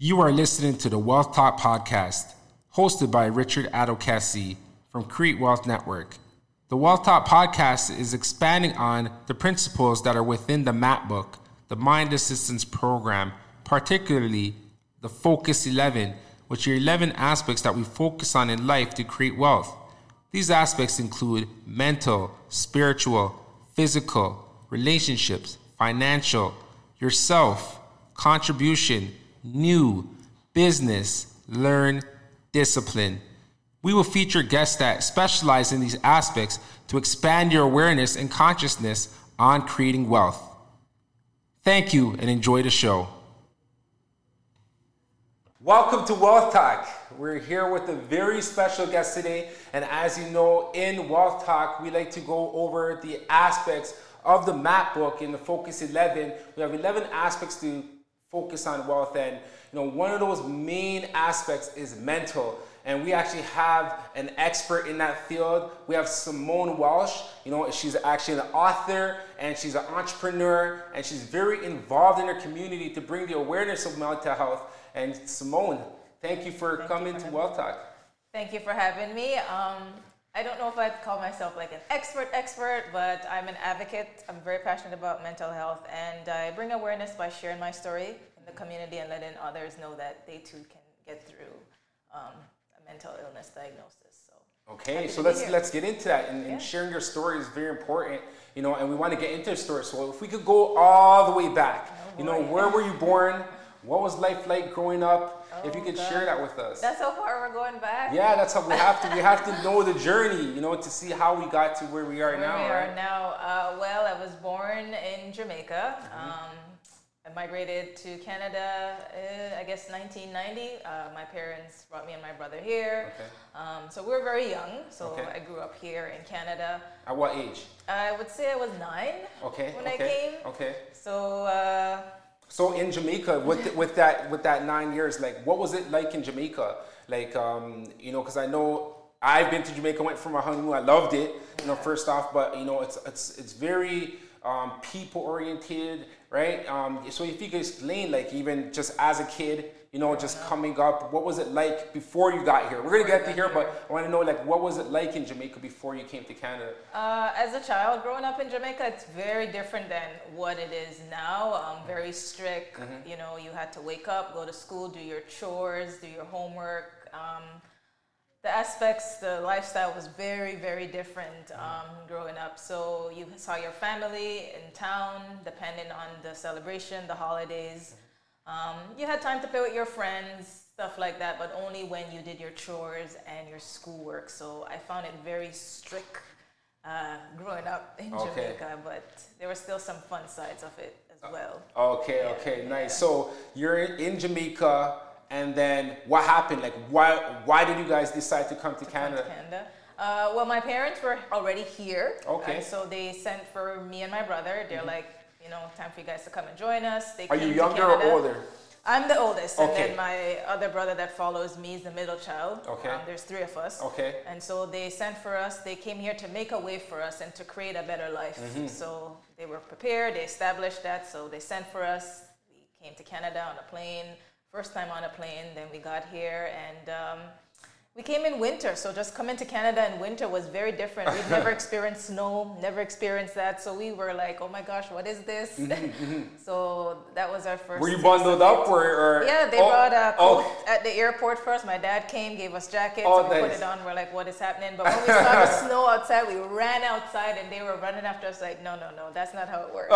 You are listening to the Wealth Talk podcast, hosted by Richard Adokasi from Create Wealth Network. The Wealth Talk podcast is expanding on the principles that are within the MAP book, the Mind Assistance Program, particularly the Focus 11, which are 11 aspects that we focus on in life to create wealth. These aspects include mental, spiritual, physical, relationships, financial, yourself, contribution, new, business, learn, discipline. We will feature guests that specialize in these aspects to expand your awareness and consciousness on creating wealth. Thank you and enjoy the show. Welcome to Wealth Talk. We're here with a very special guest today. And as you know, in Wealth Talk, we like to go over the aspects of the map book in the Focus 11. We have 11 aspects to focus on wealth. And you know, one of those main aspects is mental. And we actually have an expert in that field. We have Simone Walsh. You know, she's actually an author and she's an entrepreneur and she's very involved in her community to bring the awareness of mental health. And Simone, thank you for thank coming you for to Wealth Talk. Thank you for having me. Um, I don't know if I'd call myself like an expert expert, but I'm an advocate. I'm very passionate about mental health and I bring awareness by sharing my story in the community and letting others know that they too can get through um, a mental illness diagnosis. So okay, so let's let's get into that. And, and sharing your story is very important, you know. And we want to get into the story. So if we could go all the way back, oh, you know, where were you born? What was life like growing up? If you could God. share that with us. That's how far we're going back. Yeah, that's how we have to. We have to know the journey, you know, to see how we got to where we are where now. We right? are now. Uh, well, I was born in Jamaica. Mm-hmm. Um, I migrated to Canada, uh, I guess 1990. Uh, my parents brought me and my brother here. Okay. Um, so we were very young. So okay. I grew up here in Canada. At what age? I would say I was nine. Okay. When okay. I came. Okay. So. Uh, so in Jamaica, with with that with that nine years, like what was it like in Jamaica? Like um, you know, because I know I've been to Jamaica, went for my honeymoon, I loved it. You know, first off, but you know, it's it's it's very um, people oriented, right? Um, so if you could explain, like even just as a kid, you know, just coming up, what was it like before you got here? We're gonna get to here, but I want to know, like, what was it like in Jamaica before you came to Canada? Uh, as a child growing up in Jamaica, it's very different than what it is now. Um, very strict. Mm-hmm. You know, you had to wake up, go to school, do your chores, do your homework. Um, the aspects, the lifestyle was very, very different um, growing up. So you saw your family in town, depending on the celebration, the holidays. Um, you had time to play with your friends, stuff like that, but only when you did your chores and your schoolwork. So I found it very strict uh, growing up in okay. Jamaica, but there were still some fun sides of it as well. Okay, yeah, okay, nice. So you're in Jamaica and then what happened? Like, why why did you guys decide to come to, to Canada? Come to Canada. Uh, well, my parents were already here. Okay. so they sent for me and my brother. They're mm-hmm. like, you know, time for you guys to come and join us. They Are you younger or older? I'm the oldest, okay. and then my other brother that follows me is the middle child. Okay. Um, there's three of us. Okay. And so they sent for us. They came here to make a way for us and to create a better life. Mm-hmm. So they were prepared. They established that. So they sent for us. We came to Canada on a plane first time on a plane. Then we got here and um, we came in winter. So just coming to Canada in winter was very different. We'd never experienced snow, never experienced that. So we were like, oh my gosh, what is this? Mm-hmm, mm-hmm. so that was our first. Were you bundled up or, or? Yeah, they oh, brought a coat oh. at the airport first. My dad came, gave us jackets, oh, and we nice. put it on. We're like, what is happening? But when we saw the snow outside, we ran outside and they were running after us like, no, no, no, that's not how it works.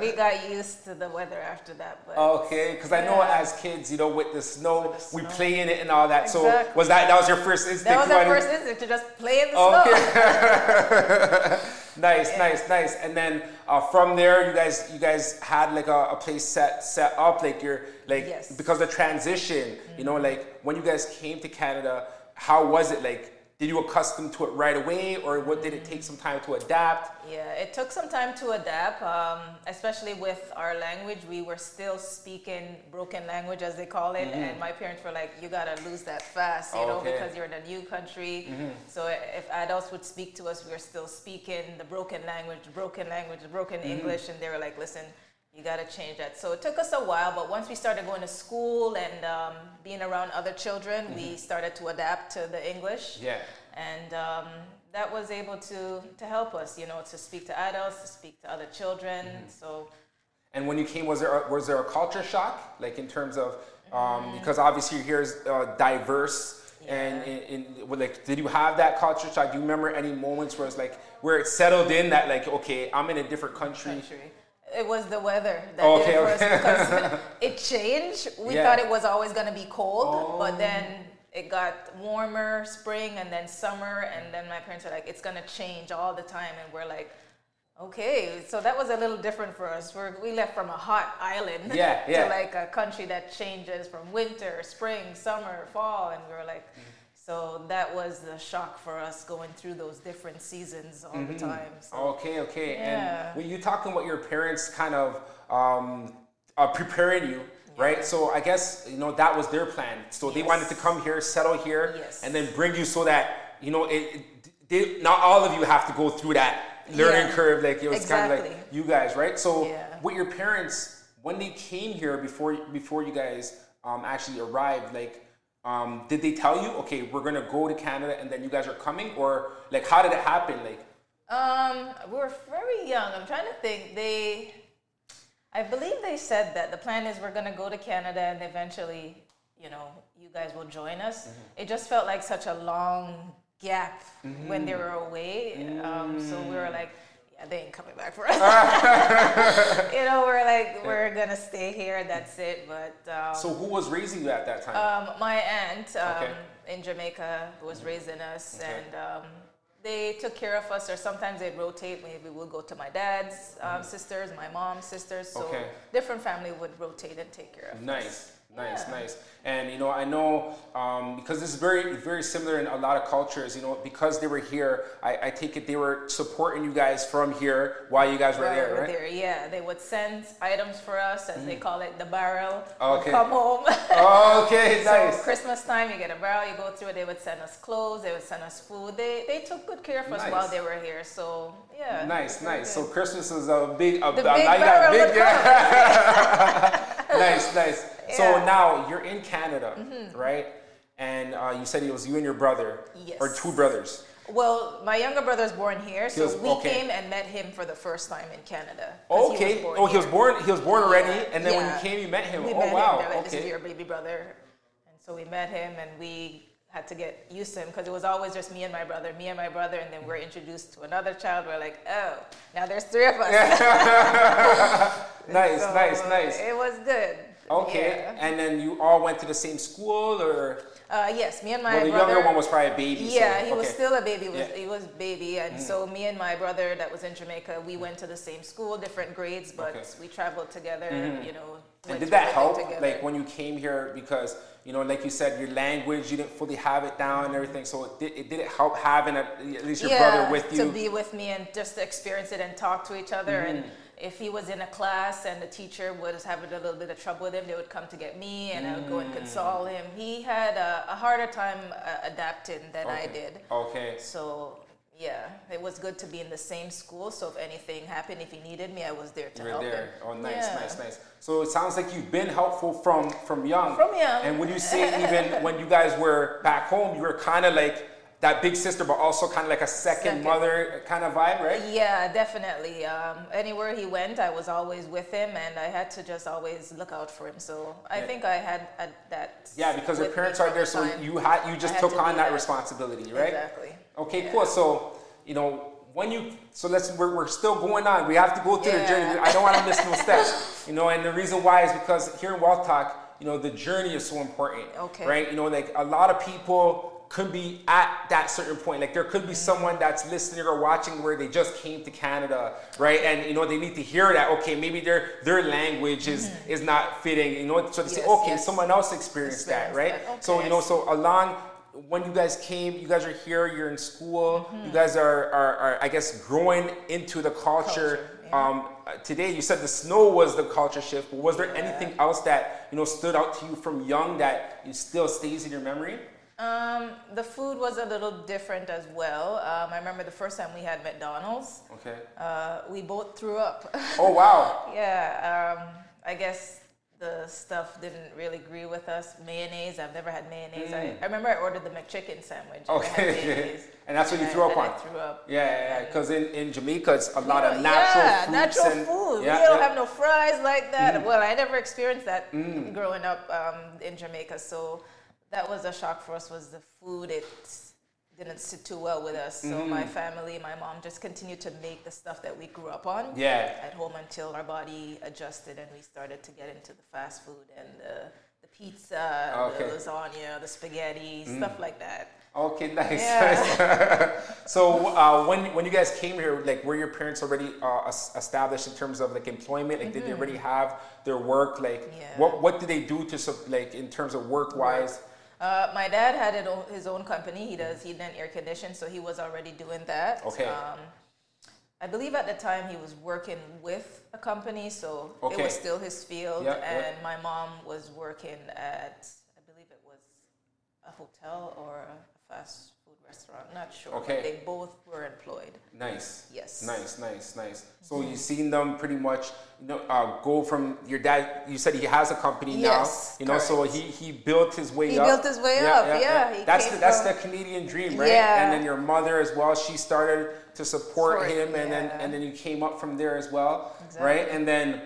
we got used to the weather after that. But okay, because. I know as kids, you know, with the snow, with the snow. we play in it and all that. Exactly. So was that that was your first instinct? That was our first instinct to just play in the okay. snow. nice, yeah. nice, nice. And then uh, from there, you guys you guys had like a, a place set set up, like you're like yes. because the transition. Mm-hmm. You know, like when you guys came to Canada, how was it like? Did you accustom to it right away or what did it take some time to adapt yeah it took some time to adapt um, especially with our language we were still speaking broken language as they call it mm-hmm. and my parents were like you gotta lose that fast you oh, know okay. because you're in a new country mm-hmm. so if adults would speak to us we were still speaking the broken language broken language broken mm-hmm. english and they were like listen You got to change that. So it took us a while, but once we started going to school and um, being around other children, mm-hmm. we started to adapt to the English. Yeah. And um, that was able to to help us, you know, to speak to adults, to speak to other children. Mm-hmm. So. And when you came, was there a, was there a culture shock, like in terms of um, mm-hmm. because obviously here is uh, diverse. Yeah. And in, in, like, did you have that culture shock? Do you remember any moments where it's like where it settled in that like, okay, I'm in a different country. country. It was the weather that oh, okay, did it for okay. us because it changed. We yeah. thought it was always going to be cold, oh. but then it got warmer, spring, and then summer, and then my parents were like, "It's going to change all the time," and we're like. Okay, so that was a little different for us. We're, we left from a hot island yeah, yeah. to like a country that changes from winter, spring, summer, fall, and we were like, mm-hmm so that was the shock for us going through those different seasons all mm-hmm. the time. So, okay, okay. Yeah. And when you talking about your parents kind of um, uh, preparing you, yeah. right? So I guess you know that was their plan. So yes. they wanted to come here, settle here, yes. and then bring you so that you know it. They, not all of you have to go through that learning yeah. curve. Like it was exactly. kind of like you guys, right? So with your parents, when they came here before before you guys um, actually arrived, like um, did they tell you, okay, we're gonna go to Canada and then you guys are coming, or like how did it happen? Like, um, we were very young. I'm trying to think. They, I believe they said that the plan is we're gonna go to Canada and eventually, you know, you guys will join us. Mm-hmm. It just felt like such a long gap mm-hmm. when they were away. Um, so we were like, they ain't coming back for us. you know, we're like, we're gonna stay here. That's it. But um, so, who was raising you at that time? Um, my aunt um, okay. in Jamaica was raising us, okay. and um, they took care of us. Or sometimes they'd rotate. Maybe we'll go to my dad's um, mm-hmm. sisters, my mom's sisters. So okay. different family would rotate and take care of nice. us. Nice. Nice, yeah. nice. And you know, I know um, because this is very, very similar in a lot of cultures. You know, because they were here, I, I take it they were supporting you guys from here while you guys were while there, right? There, yeah. They would send items for us, as mm. they call it, the barrel. Okay. Come home. okay, nice. So Christmas time, you get a barrel, you go through it. They would send us clothes. They would send us food. They they took good care of nice. us while they were here. So yeah. Nice, nice. Good. So Christmas is a big, a, the a, big barrel. Big, yeah. nice, nice. So now you're in Canada, mm-hmm. right? And uh, you said it was you and your brother, yes. or two brothers. Well, my younger brother was born here, so was, we okay. came and met him for the first time in Canada. Okay. He oh, he was born. He was born already, yeah. and then yeah. when you came, you met him. We oh, met wow. Him. Like, okay. This is your baby brother, and so we met him, and we had to get used to him because it was always just me and my brother, me and my brother, and then we're introduced to another child. We're like, oh, now there's three of us. nice, so, nice, nice. It was good. Okay, yeah. and then you all went to the same school, or? Uh, yes, me and my well, the brother, younger one was probably a baby. Yeah, so, he okay. was still a baby. Was, yeah. He was baby, and mm. so me and my brother that was in Jamaica, we went to the same school, different grades, but okay. we traveled together. Mm. You know. And did that help, together. like when you came here, because you know, like you said, your language you didn't fully have it down and everything. So it did, it, did it help having a, at least your yeah, brother with you to be with me and just to experience it and talk to each other mm. and if he was in a class and the teacher was having a little bit of trouble with him, they would come to get me and mm. I would go and mm. console him. He had a, a harder time uh, adapting than okay. I did. Okay. So yeah, it was good to be in the same school. So if anything happened, if he needed me, I was there to You're help there. him. Oh, nice, yeah. nice, nice. So it sounds like you've been helpful from from young. From young. And would you say even when you guys were back home, you were kind of like that big sister, but also kind of like a second, second. mother kind of vibe, right? Yeah, definitely. Um, anywhere he went, I was always with him, and I had to just always look out for him. So I yeah. think I had uh, that. Yeah, because your parents are there, so you had you just took to on that, that, responsibility, right? Exactly. Okay, yeah. cool. So you know when you so let's we're, we're still going on. We have to go through yeah. the journey. I don't want to miss no steps. You know, and the reason why is because here in Wealth Talk, you know, the journey is so important. Okay. Right. You know, like a lot of people could be at that certain point. Like there could be someone that's listening or watching where they just came to Canada, right? And you know they need to hear that. Okay, maybe their their language is mm-hmm. is not fitting. You know, so they yes, say, okay, yes. someone else experienced that, right? That. Okay. So you know, so along when you guys came, you guys are here, you're in school, mm-hmm. you guys are, are, are, I guess, growing into the culture. culture yeah. um, today, you said the snow was the culture shift, but was there yeah. anything else that, you know, stood out to you from young that still stays in your memory? Um, the food was a little different as well. Um, I remember the first time we had McDonald's. Okay. Uh, we both threw up. Oh wow. yeah. Um, I guess the stuff didn't really agree with us. Mayonnaise. I've never had mayonnaise. Mm. I, I, remember I ordered the McChicken sandwich. Okay. and that's what you threw up on. I threw up. Yeah, yeah. Because in, in Jamaica, it's a lot of natural yeah, natural and, food. Yeah, we don't yeah. have no fries like that. Mm. Well, I never experienced that mm. growing up um, in Jamaica. So that was a shock for us. Was the food? It didn't sit too well with us. So mm-hmm. my family, my mom just continued to make the stuff that we grew up on yeah. at home until our body adjusted and we started to get into the fast food and the, the pizza, okay. the lasagna, the spaghetti, mm. stuff like that. Okay, nice. Yeah. so uh, when when you guys came here, like were your parents already uh, established in terms of like employment? Like, mm-hmm. did they already mm-hmm. have their work? Like, yeah. what what did they do to like in terms of work wise? Uh, my dad had it, his own company. He does heat and air condition, so he was already doing that. Okay. Um, I believe at the time he was working with a company, so okay. it was still his field. Yep, and yep. my mom was working at, I believe it was a hotel or a fast restaurant. Not sure. Okay. They both were employed. Nice. Yes. Nice, nice, nice. So mm-hmm. you've seen them pretty much, you know, uh, go from your dad. You said he has a company yes, now. You know, correct. so he he built his way he up. He built his way yeah, up. Yeah. yeah. yeah. That's the, that's the Canadian dream, right? Yeah. And then your mother as well. She started to support him, and then and then you came up from there as well, exactly. right? And then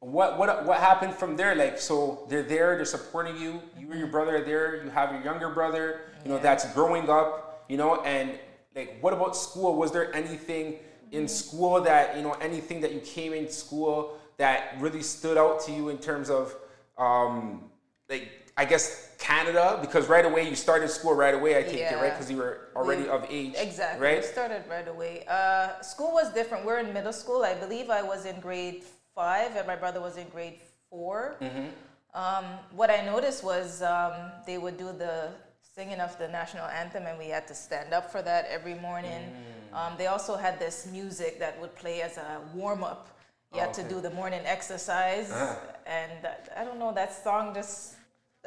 what what what happened from there? Like, so they're there, they're supporting you. You and your brother are there. You have your younger brother. You know, that's growing up you know, and like, what about school? Was there anything in school that, you know, anything that you came in school that really stood out to you in terms of, um, like, I guess Canada, because right away you started school right away, I take yeah. right? Because you were already we, of age. Exactly. Right? We started right away. Uh, school was different. We're in middle school. I believe I was in grade five and my brother was in grade 4 mm-hmm. um, what I noticed was um, they would do the singing of the national anthem, and we had to stand up for that every morning. Mm. Um, they also had this music that would play as a warm up. You had okay. to do the morning exercise, uh-huh. and I don't know that song just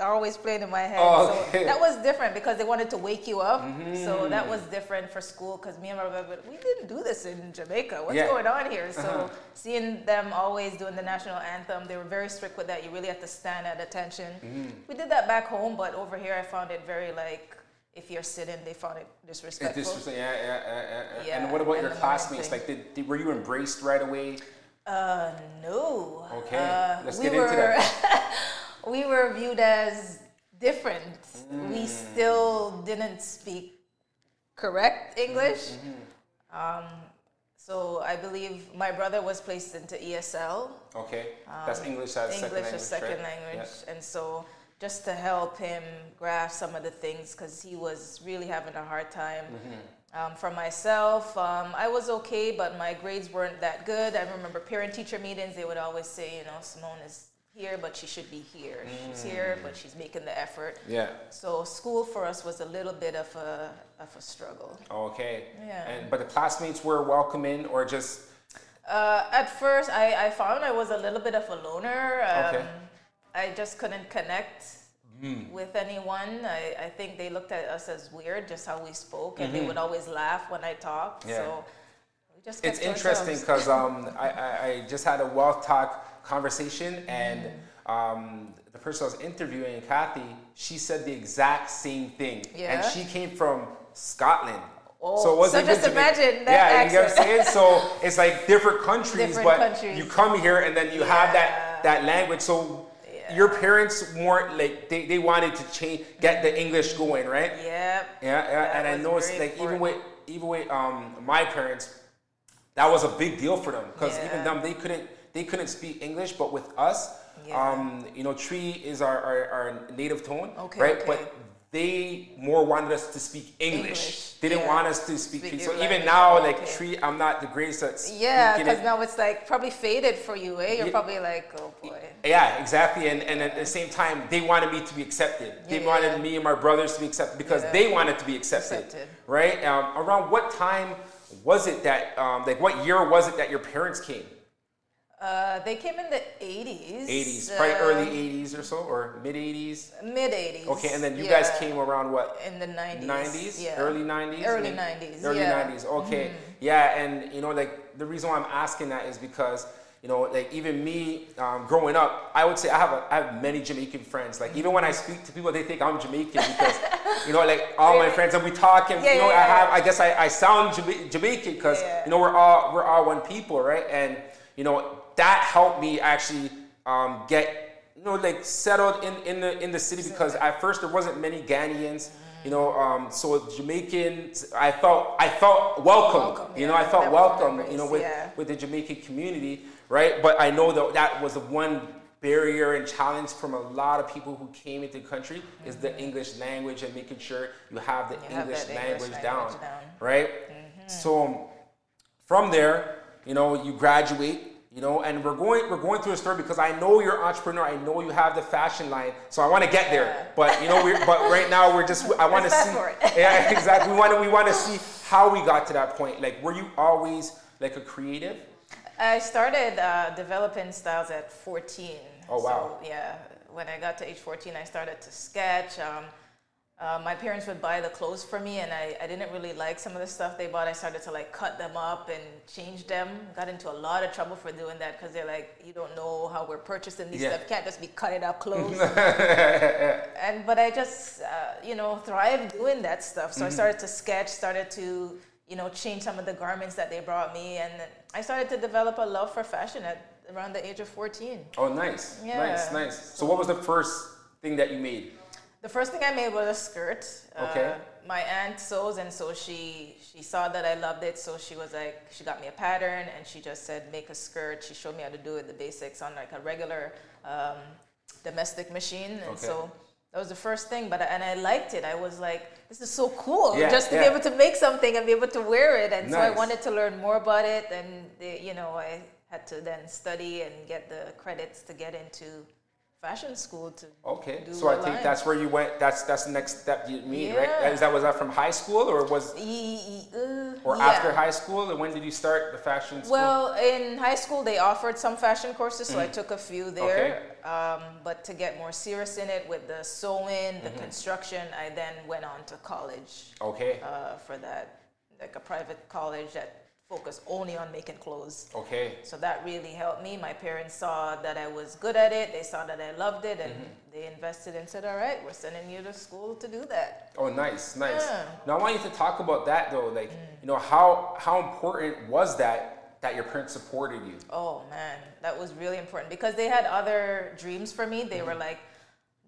always played in my head. Oh, okay. So that was different because they wanted to wake you up. Mm-hmm. So that was different for school because me and my brother, we didn't do this in Jamaica. What's yeah. going on here? So uh-huh. seeing them always doing the national anthem, they were very strict with that. You really have to stand at attention. Mm-hmm. We did that back home, but over here I found it very like if you're sitting, they found it disrespectful. Disrespectful, yeah, yeah, yeah, yeah. And what about your classmates? Like, did, did, were you embraced right away? Uh, no. Okay, uh, let's we get were, into that. we were viewed as different. Mm. We still didn't speak correct English. Mm-hmm. Um, so I believe my brother was placed into ESL. Okay, that's um, English as English second language. as second right? language, yeah. and so just to help him grasp some of the things because he was really having a hard time. Mm-hmm. Um, for myself, um, I was okay, but my grades weren't that good. I remember parent-teacher meetings; they would always say, you know, Simone is here, but she should be here. Mm. She's here, but she's making the effort. Yeah. So school for us was a little bit of a of a struggle. Okay. Yeah. And but the classmates were welcoming, or just. Uh, at first, I, I found I was a little bit of a loner. Um, okay. I just couldn't connect mm. with anyone. I, I think they looked at us as weird, just how we spoke, and mm-hmm. they would always laugh when I talked. Yeah. So it's interesting because um, I, I, I just had a wealth talk conversation, and um, the person I was interviewing, Kathy, she said the exact same thing, yeah. and she came from Scotland. Oh, so, it wasn't so just imagine that yeah, accent. you know what I'm saying. So it's like different countries, different but countries. you come here and then you yeah. have that that language. So yeah. your parents weren't like they, they wanted to change, get the English going, right? Yeah. Yeah, yeah. and I noticed like important. even with even with um, my parents, that was a big deal for them because even them they couldn't they couldn't speak English, but with us, yeah. um, you know, Twi is our, our, our native tone, okay, right? Okay. But they more wanted us to speak English. English. They didn't yeah. want us to speak. speak so even now, like okay. Twi, I'm not the greatest at Yeah, because now it's like probably faded for you, eh? You're yeah. probably like, oh boy. Yeah, exactly. And, and at the same time, they wanted me to be accepted. They yeah, wanted me and my brothers to be accepted because they wanted to be accepted, accepted. right? Um, around what time was it that, um, like, what year was it that your parents came? Uh, they came in the 80s. 80s, probably early 80s or so, or mid 80s. Mid 80s. Okay, and then you yeah. guys came around what? in the 90s. 90s, Yeah. early 90s, Early Maybe- 90s, early yeah. Mm-hmm. 90s. Okay, yeah, and you know, like the reason why I'm asking that is because you know, like even me um, growing up, I would say I have a, I have many Jamaican friends. Like even when I speak to people, they think I'm Jamaican because you know, like all my friends and we talk and Yeah, you know, I have. I guess I, I sound Jama- Jamaican because you know we're all we're all one people, right? And you know that helped me actually um, get you know like settled in, in the in the city because at first there wasn't many Ghanaians. You know, um, so Jamaicans, I felt I felt welcome. Welcome, you know, yeah. I felt welcome. You know, with yeah. with the Jamaican community, right? But I know that that was the one barrier and challenge from a lot of people who came into the country is the English language and making sure you have the Mm-hmm. You have English, English language, down, language down. Mm-hmm. right? So from there, you know, you graduate, you know, and we're going we're going through a story because I know you're an entrepreneur. I know you have the fashion line, so I want to get there. But you know, we're but right now we're just I want to see. Yeah, exactly. We want to we want to see how we got to that point. Like, were you always like a creative? I started uh, developing styles at 14. Oh, wow. So, yeah, when I got to age 14, I started to sketch. Um, uh, my parents would buy the clothes for me, and I, I didn't really like some of the stuff they bought. I started to like cut them up and change them. Got into a lot of trouble for doing that because they're like, you don't know how we're purchasing these Yeah. stuff. Can't just be cutting up clothes. and but I just uh, you know thrived doing that stuff. So I started to sketch, started to you know change some of the garments that they brought me, and I started to develop a love for fashion at around the age of 14. Oh, nice, nice, nice. So, what was the first thing that you made? The first thing I made was a skirt. Okay. Uh, my aunt sews, and so she she saw that I loved it, so she was like, she got me a pattern, and she just said, make a skirt. She showed me how to do it, the basics on like a regular um, domestic machine, and Okay. so that was the first thing. But I- and I liked it. I was like, this is so cool, Yeah, just to be able to make something and be able to wear it. And so I wanted to learn more about it, and the, you know, I had to then study and get the credits to get into fashion school to Okay, so i think line. that's where you went. That's that's the next step you made, right? Is that was that from high school or was uh, or yeah. after high school? And when did you start the fashion school? Well, in high school, they offered some fashion courses, so I took a few there. Um, but to get more serious in it with the sewing, the construction, I then went on to college okay, uh, for that, like a private college that focused only on making clothes. okay, So that really helped me. My parents saw that I was good at it. They saw that I loved it, and they invested and said, "All right, we're sending you to school to do that." oh nice, nice. Yeah. Now I want you to talk about that though. Like, you know, how how important was that that your parents supported you? Oh man, that was really important because they had other dreams for me. They were like,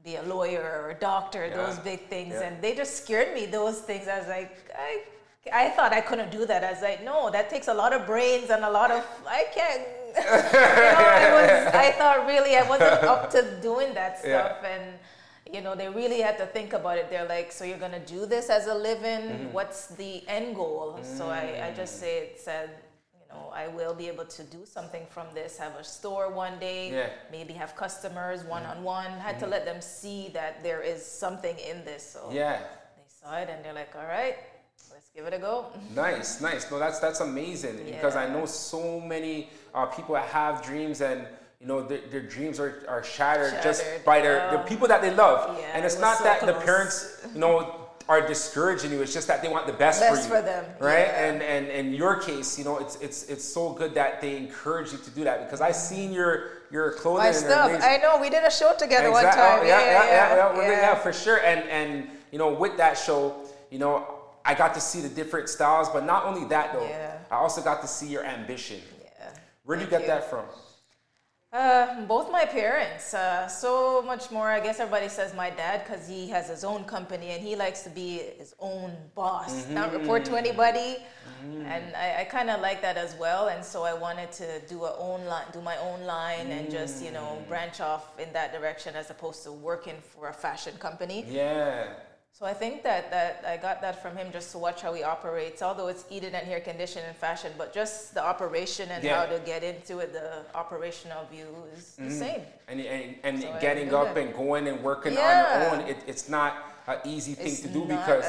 be a lawyer or a doctor, Mm-hmm. Yeah. those big things, Yeah. and they just scared me. Those things, I was like, I, I thought I couldn't do that. I was like, no, that takes a lot of brains and a lot of, I can't. you know, I was, I thought really I wasn't up to doing that Yeah. stuff, and you know, they really had to think about it. They're like, so you're gonna do this as a living? Mm-hmm. What's the end goal? So I, I Mm. just say it said, you know, I will be able to do something from this, have a store one day, Yeah. Mm-hmm. maybe have customers one on one. Had to let them see that there is something in this. So Yeah, they saw it and they're like, all right, give it a go. nice, nice. No, that's that's amazing because I know so many uh, people that have dreams and. You know, their, their dreams are, are shattered, just Shattered, by their the people that they love. Yeah, and it's not so that the parents, you know, are discouraging you. It's just that they want the best, Best for you. for them, Right? yeah. And and in your case, you know, it's it's it's so good that they encourage you to do that because I seen your your clothing My stuff. I know we did a show together one time. oh, yeah, yeah, yeah, yeah, yeah. yeah, for sure. And and you know, with that show, you know, I got to see the different styles, but not only that though, Yeah. I also got to see your ambition. Yeah. Where do you get that from? Uh, both my parents. Uh, so much more. I guess everybody says my dad because he has his own company and he likes to be his own boss, not report to anybody. And I, I kind of like that as well. And so I wanted to do a own line, do my own line, and just you know branch off in that direction as opposed to working for a fashion company. Yeah. So I think that, that I got that from him just to watch how he operates, although it's eating and hair condition and fashion, but just the operation and Yeah. how to get into it, the operational view is the mm-hmm. same. And and, and So getting up that. and going and working Yeah. on your own, it, it's not an easy thing It's to do because.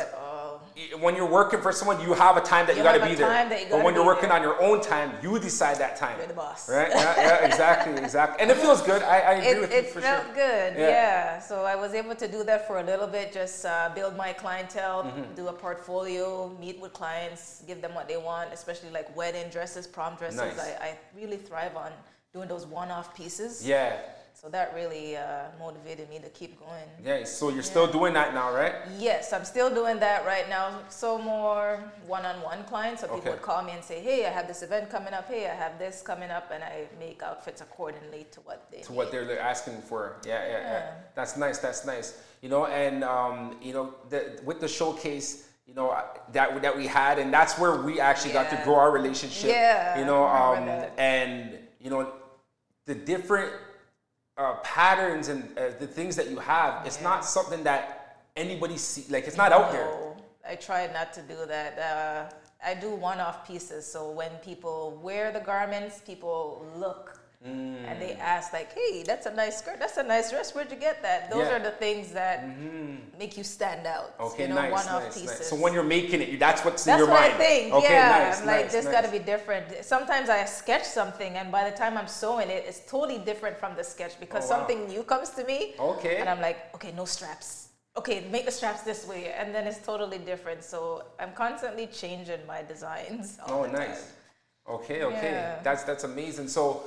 When you're working for someone, you have a time that you, You got to be there. but when you're working there. on your own time, you decide that time. You're the boss. Right? Yeah, yeah, exactly, exactly. And it feels good. I, I agree It, with you for sure. it felt good, Yeah. yeah. So I was able to do that for a little bit, just uh, build my clientele, Mm-hmm. do a portfolio, meet with clients, give them what they want, especially like wedding dresses, prom dresses. Nice. I, I really thrive on doing those one-off pieces. Yeah, So that really uh, motivated me to keep going. yeah. So you're still doing that now, right? Yes, I'm still doing that right now. So more one-on-one clients. So people Okay. would call me and say, "Hey, I have this event coming up. Hey, I have this coming up," and I make outfits accordingly to what they to need. what they're they're asking for. Yeah, yeah, yeah. Yeah. That's nice. That's nice. You know, and um, you know, the, with the showcase, you know, that that we had, and that's where we actually got to grow our relationship. Yeah, You know, um, and you know, the different uh, patterns and uh, the things that you have. It's not something that anybody see. Like it's not out there. I try not to do that. Uh, I do one-off pieces, so when people wear the garments, people look and they mm. ask like, "Hey, that's a nice skirt. That's a nice dress. Where'd you get that?" Those Yeah. are the things that mm-hmm. make you stand out. Okay, you know, nice, one-off nice, pieces. nice. So when you're making it, that's what's in That's your what mind. I think. Okay, yeah, nice, I'm like, this got to be different. Sometimes I sketch something, and by the time I'm sewing it, it's totally different from the sketch because Oh, wow. something new comes to me. Okay. And I'm like, okay, no straps. Okay, make the straps this way, and then it's totally different. So I'm constantly changing my designs. Oh, nice. time. Okay, okay. Yeah. That's that's amazing. So,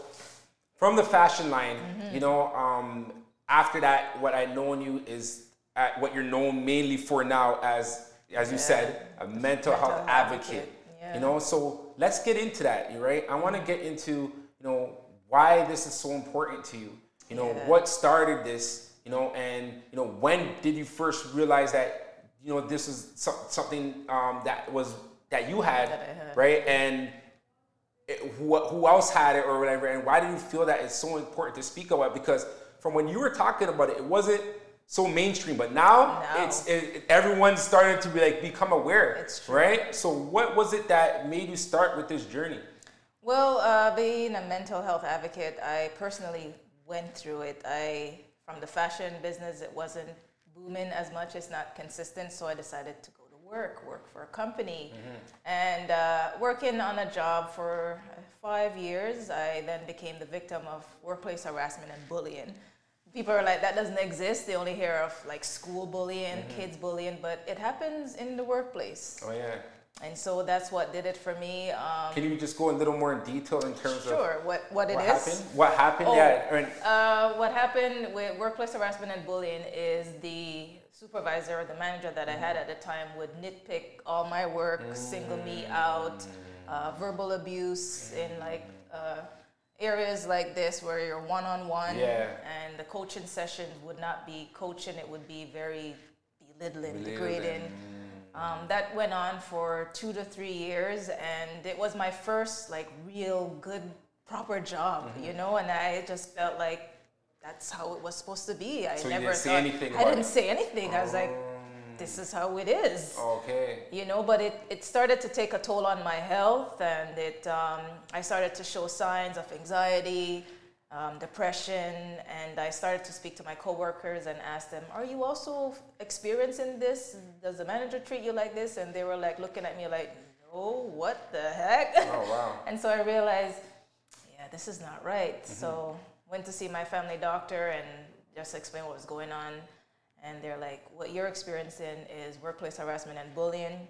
from the fashion line, Mm-hmm. you know, um, after that, what I known you is at what you're known mainly for now as, as you said, a mental, health health advocate. advocate, yeah. You know, so let's get into that. You right? I want to get into you know why this is so important to you. You know, Yeah. what started this. You know, and you know when did you first realize that you know this is so- something um, that was that you had, That had. right? And who, who else had it or whatever, and why do you feel that it's so important to speak about? Because from when you were talking about it, it wasn't so mainstream, but now No. it's it, everyone's starting to be like become aware, It's true. right? So what was it that made you start with this journey? Well, uh, being a mental health advocate, I personally went through it. I, from the fashion business, it wasn't booming as much. It's not consistent, so I decided to go work, work for a company, and uh, working on a job for five years. I then became the victim of workplace harassment and bullying. People are like, that doesn't exist. They only hear of like school bullying, kids bullying, but it happens in the workplace. Oh yeah. And so that's what did it for me. Um, Can you just go a little more in detail in terms of Sure. What what it what is? happened? What happened? Oh, yeah. Uh, what happened with workplace harassment and bullying is the supervisor or the manager that I had at the time would nitpick all my work, single me out, uh, verbal abuse in like uh, areas like this where you're one on one, and the coaching sessions would not be coaching; it would be very belittling, Belittling. degrading. Um, that went on for two to three years, and it was my first like real good proper job, Mm-hmm. you know. And I just felt like that's how it was supposed to be. I So you never didn't say thought- anything I didn't it? say anything. I was like, this is how it is. okay. You know, but it, it started to take a toll on my health, and it um, I started to show signs of anxiety, um, depression, and I started to speak to my coworkers and ask them, "Are you also experiencing this? Does the manager treat you like this?" And they were like looking at me like, "No, what the heck?" Oh wow. And so I realized, yeah, this is not right. So went to see my family doctor and just explained what was going on. And they're like, what you're experiencing is workplace harassment and bullying,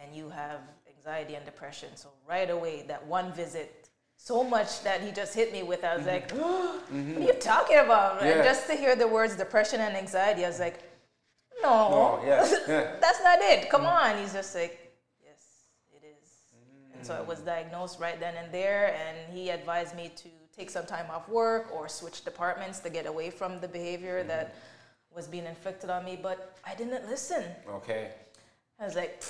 and you have anxiety and depression. So right away, that one visit, so much that he just hit me with, I was mm-hmm. like, what are mm-hmm. you talking about? Yeah. And just to hear the words depression and anxiety, I was like, no, Oh yeah. yeah. that's not it. Come mm-hmm. on. He's just like, yes, it is. And so I was mm. diagnosed right then and there, and he advised me to take some time off work or switch departments to get away from the behavior mm-hmm. that was being inflicted on me. But I didn't listen. Okay. I was like,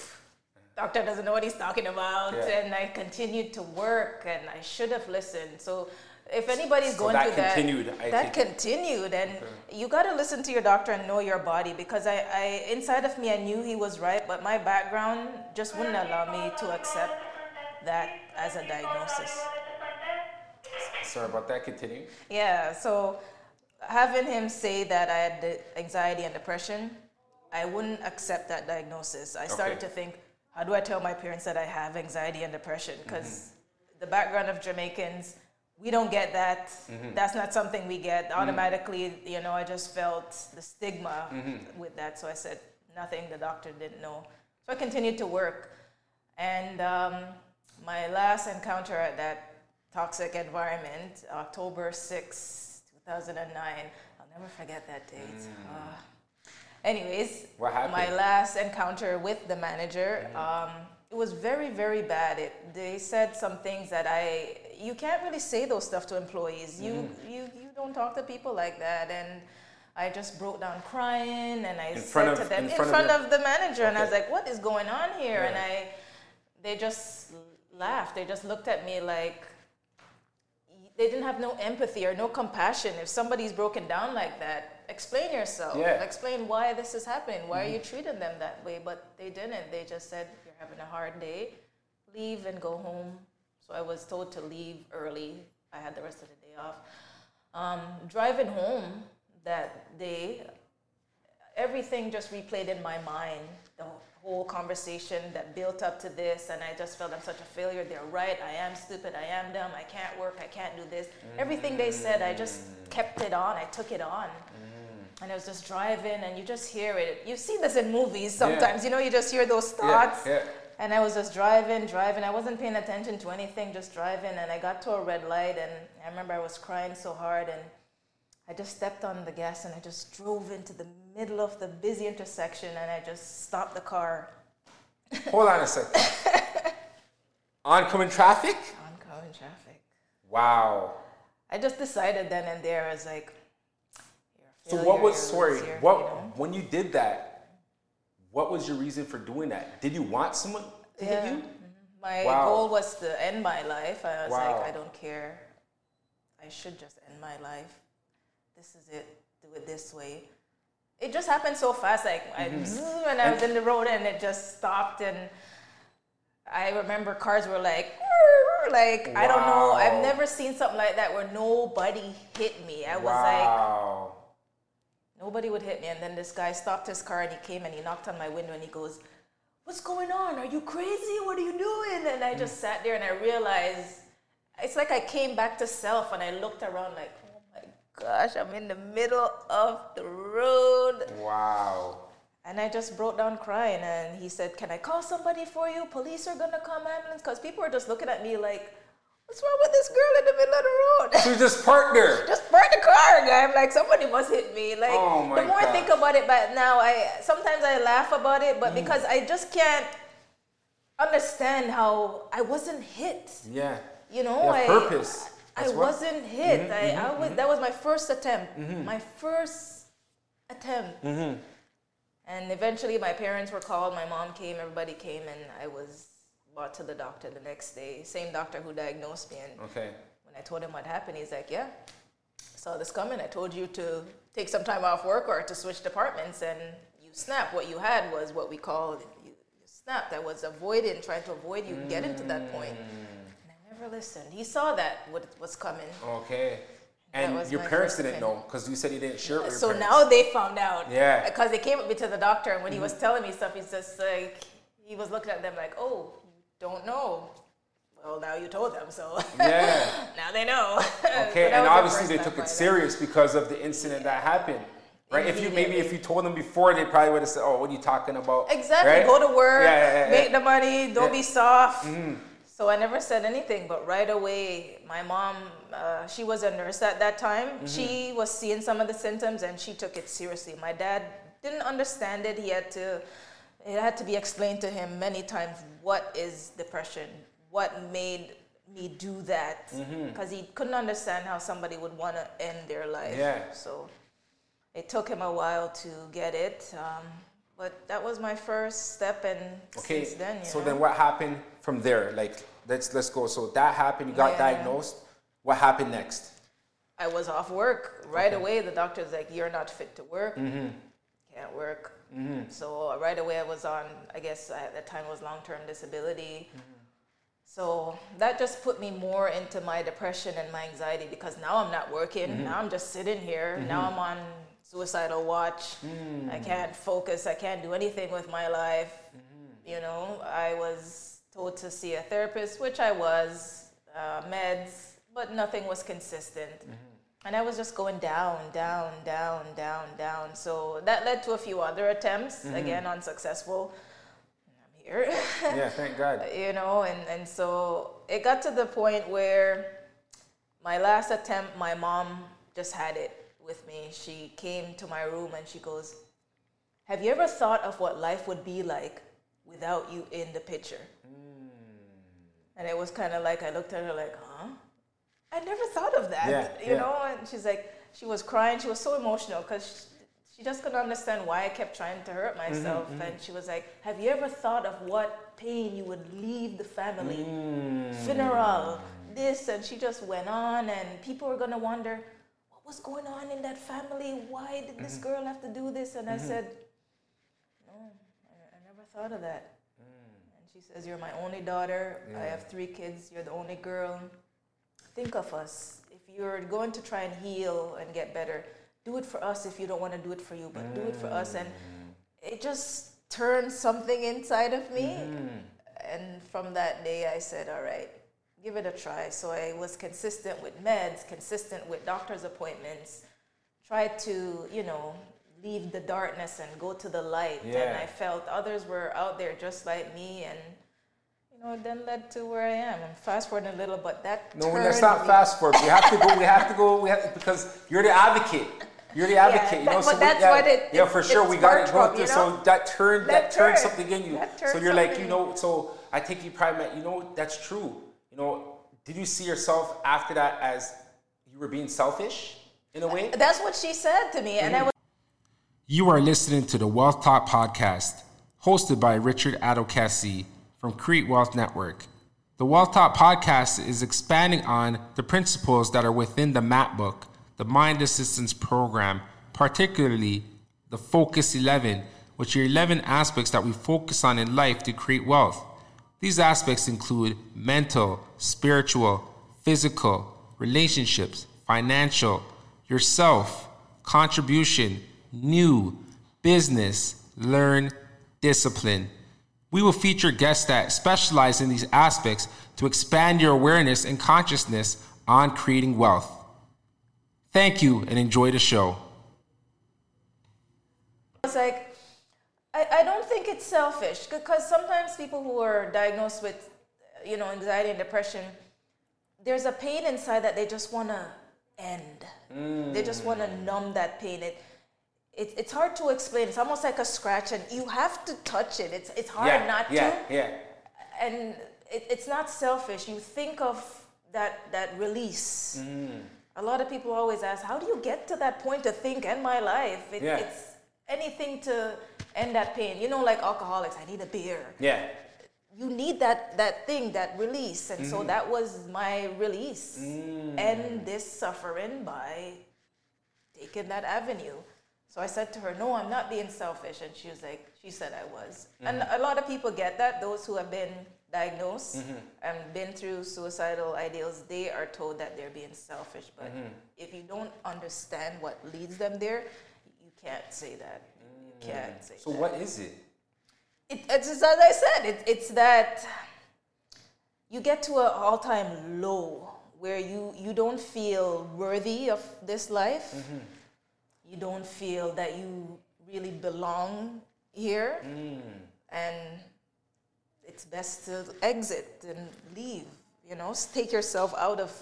doctor doesn't know what he's talking about. Yeah. And I continued to work, and I should have listened. So if anybody's So going that through continued, that, I that think. continued, and you got to listen to your doctor and know your body because I, I, inside of me, I knew he was right, but my background just wouldn't allow me to accept that as a diagnosis. Sorry about that. Continue. Yeah, so having him say that I had anxiety and depression I wouldn't accept that diagnosis. I started Okay. to think, how do I tell my parents that I have anxiety and depression? Because Mm-hmm. the background of Jamaicans, we don't get that. Mm-hmm. That's not something we get automatically. You know, I just felt the stigma Mm-hmm. with that. So I said nothing. The doctor didn't know. So I continued to work. And um, my last encounter at that toxic environment, October 6, 2009, I'll never forget that date. Anyways, Mm. What happened? my last encounter with the manager, um, it was very, very bad. It, they said some things that I, you can't really say those stuff to employees. You, Mm-hmm. you, you don't talk to people like that. And I just broke down crying and I In said front to them in in front front, of of, the manager, and I was like, "What is going on here?" And I, they just laughed. They just looked at me like they didn't have no empathy or no compassion. If somebody's broken down like that, explain yourself. Yeah. Mm-hmm. Explain why this is happening. Why are you treating them that way? But they didn't. They just said, "You're having a hard day. Leave and go home." So I was told to leave early. I had the rest of the day off. Um, driving home that day, everything just replayed in my mind. The whole conversation that built up to this, and I just felt I'm such a failure. They're right. I am stupid. I am dumb. I can't work. I can't do this. Everything they said, I just mm. kept it on. I took it on. Mm. And I was just driving, and you just hear it. You see this in movies sometimes. You know, you just hear those thoughts. yeah. And I was just driving, driving. I wasn't paying attention to anything, just driving. And I got to a red light, and I remember I was crying so hard, and I just stepped on the gas, and I just drove into the middle of the busy intersection, and I just stopped the car. Hold on a second. Oncoming traffic? Oncoming traffic. Wow. I just decided then and there, I was like, So what was sorry? What you know? when you did that? What was your reason for doing that? Did you want someone to hit you? Mm-hmm. My Wow. goal was to end my life. I was Wow. like, I don't care. I should just end my life. This is it. Do it this way. It just happened so fast. Like I, Mm-hmm. when I was in the road and it just stopped, and I remember cars were like, like I don't know. I've never seen something like that where nobody hit me. I was like. Nobody would hit me. And then this guy stopped his car and he came and he knocked on my window and he goes, What's going on? Are you crazy? What are you doing? And I just sat there and I realized it's like I came back to self and I looked around like, gosh, I'm in the middle of the road. wow. And I just broke down crying and he said, Can I call somebody for you? Police are gonna come, ambulance. Because people were just looking at me like, What's wrong with this girl in the middle of the road? She just parked there. just parked the car, guy. I'm like, somebody must hit me. Like, Oh the more I think about it, but now I sometimes I laugh about it, Mm. but because I just can't understand how I wasn't hit. Yeah. You know, You I have I wasn't hit. Mm-hmm, I, I was that was my first attempt. My first attempt. Mm-hmm. And eventually, my parents were called. My mom came. Everybody came, and I was brought to the doctor the next day. Same doctor who diagnosed me. And Okay. when I told him what happened, he's like, "Yeah, saw this coming. I told you to take some time off work or to switch departments, and you snapped. What you had was what we call you, you snapped. I was avoiding, trying to avoid you getting to that point, I never listened. He saw that what was coming. Okay. And your parents didn't thing. know because you said you didn't share it with your So parents. now they found out. Yeah. Mm-hmm. Because they came with me to the doctor, and when he was telling me stuff, he's just like, he was looking at them like, "Oh, you don't know." Well, now you told them, so Yeah. now they know. Okay, and was the obviously they took it serious because of the incident that happened. Right? If you maybe if you told them before, they probably would have said, "Oh, what are you talking about?" Exactly. Right? Go to work, Yeah, yeah, yeah, make yeah. the money, don't Yeah. Mm-hmm. be soft. So I never said anything, but right away, my mom, uh, she was a nurse at that time. Mm-hmm. She was seeing some of the symptoms and she took it seriously. My dad didn't understand it. He had to, it had to be explained to him many times what is depression, what made me do that, Mm-hmm. because he couldn't understand how somebody would want to end their life. Yeah. So it took him a while to get it. Um, but that was my first step, and Okay. since then, so know. then what happened from there? Like let's let's go. So that happened. You got Yeah. diagnosed. What happened next? I was off work right away. The doctor's like, "You're not fit to work. Can't work." So uh, right away, I was on. I guess at that time was long-term disability. So that just put me more into my depression and my anxiety because now I'm not working. Now I'm just sitting here. Now I'm on suicidal watch. Mm. I can't focus. I can't do anything with my life. Mm-hmm. You know, I was told to see a therapist, which I was, uh, meds, but nothing was consistent. Mm-hmm. And I was just going down, down, down, down, down. So that led to a few other attempts, mm-hmm. again, unsuccessful. I'm here. yeah, thank God. you know, and, and so it got to the point where my last attempt, my mom just had it with me. She came to my room and she goes, Have you ever thought of what life would be like without you in the picture? And it was kind of like, I looked at her like, Huh? I never thought of that, yeah, you yeah. know? And she's like, she was crying. She was so emotional because she, she, just couldn't understand why I kept trying to hurt mm-hmm, myself. Mm-hmm, mm-hmm. And she was like, Have you ever thought of what pain you would leave the family? Mm. Funeral, this. And she just went on, and people were going to wonder, What was going on in that family? Why did this mm-hmm. girl have to do this? And mm-hmm. I said, no, I, I, never thought of that. Mm. Says, you're my only daughter. Yeah. I have three kids. You're the only girl. Think of us. If you're going to try and heal and get better, do it for us if you don't want to do it for you, but mm. do it for us. And mm. it just turned something inside of me. Mm-hmm. And from that day, I said, all right, give it a try. So I was consistent with meds, consistent with doctor's appointments, tried to, you know, leave the darkness and go to the light. Yeah. And I felt others were out there just like me and you know, it then led to where I am. I'm fast forwarding a little, but that No, let's not fast forward. We have to go, we have to go, we have because you're the advocate. You're the advocate, yeah, you know. That, so but that's yeah, what it. Yeah, for sure, we got to go through. You know? So that turned that, that turned, something in you. So you're like, you know, so I think you probably meant, you know, that's true You know, did you see yourself after that as you were being selfish in a way? That's what she said to me, mm-hmm. and I was. You are listening to the Wealth Talk podcast, hosted by Richard Adokasi from Crete Wealth Network. The Wealth Talk podcast is expanding on the principles that are within the MAP book, the Mind Assistance Program, particularly the Focus 11, which are 11 aspects that we focus on in life to create wealth. These aspects include mental, spiritual, physical, relationships, financial, yourself, contribution, new, business, learn, discipline. We will feature guests that specialize in these aspects to expand your awareness and consciousness on creating wealth. Thank you and enjoy the show. It's like I, I don't think it's selfish because sometimes people who are diagnosed with, you know, anxiety and depression, there's a pain inside that they just want to end. Mm. They just want to numb that pain. It, it, it's hard to explain. It's almost like a scratch, and you have to touch it. It's, it's hard yeah, not yeah, to. Yeah, And it, it's not selfish. You think of that, that release. Mm. A lot of people always ask, how do you get to that point to think, end my life? It, yeah. It's anything to end that pain. You know, like alcoholics, I need a beer. Yeah. You need that that thing, that release, and mm. so that was my release. Mm. End this suffering by taking that avenue. So I said to her, "No, I'm not being selfish," and she was like, "She said I was." Mm-hmm. And a lot of people get that. Those who have been diagnosed mm-hmm. and been through suicidal ideals, they are told that they're being selfish. But mm-hmm. if you don't understand what leads them there, you can't say that can't say. So that. what is it? it? It's as I said. It, it's that you get to an all-time low where you you don't feel worthy of this life. You don't feel that you really belong here, mm. and it's best to exit and leave. You know, take yourself out of.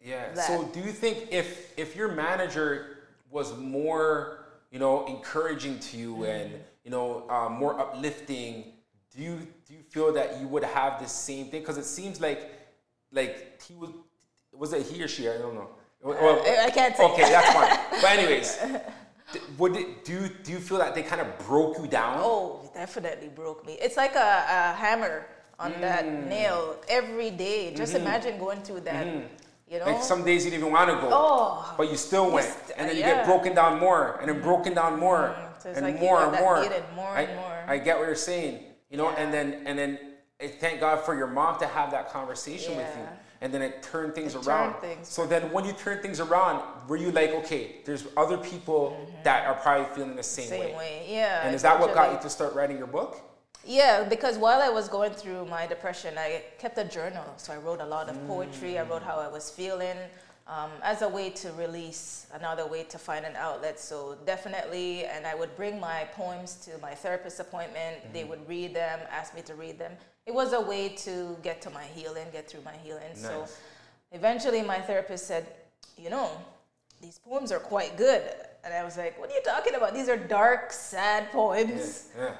Yeah. That. So, do you think if if your manager was more you know, encouraging to you mm. and you know, um, more uplifting. Do you do you feel that you would have the same thing? Because it seems like like he was was it he or she? I don't know. Well, I can't say. Okay, that's fine. but anyways, would it, do you, do you feel that they kind of broke you down? Oh, definitely broke me. It's like a, a hammer on mm. that nail every day. Just mm-hmm. imagine going through that. Mm-hmm. You know? Like some days you didn't even want to go, oh, but you still went, st- and then you yeah. get broken down more, and then broken down more, mm, so and like more and more. more I, and more. I get what you're saying, you know, yeah. and then and then thank God for your mom to have that conversation yeah. with you, and then it turned things It around. turned things so then when you turn things around, were you like, okay, there's other people that are probably feeling the same, Mm-hmm. Same way, yeah. And is that what got you to start writing your book? Yeah, because while I was going through my depression, I kept a journal. So I wrote a lot of poetry. I wrote how I was feeling um, as a way to release, another way to find an outlet. So definitely, and I would bring my poems to my therapist appointment. They would read them, ask me to read them. It was a way to get to my healing, get through my healing. So eventually, my therapist said, You know, these poems are quite good. And I was like, What are you talking about? These are dark, sad poems. Yeah.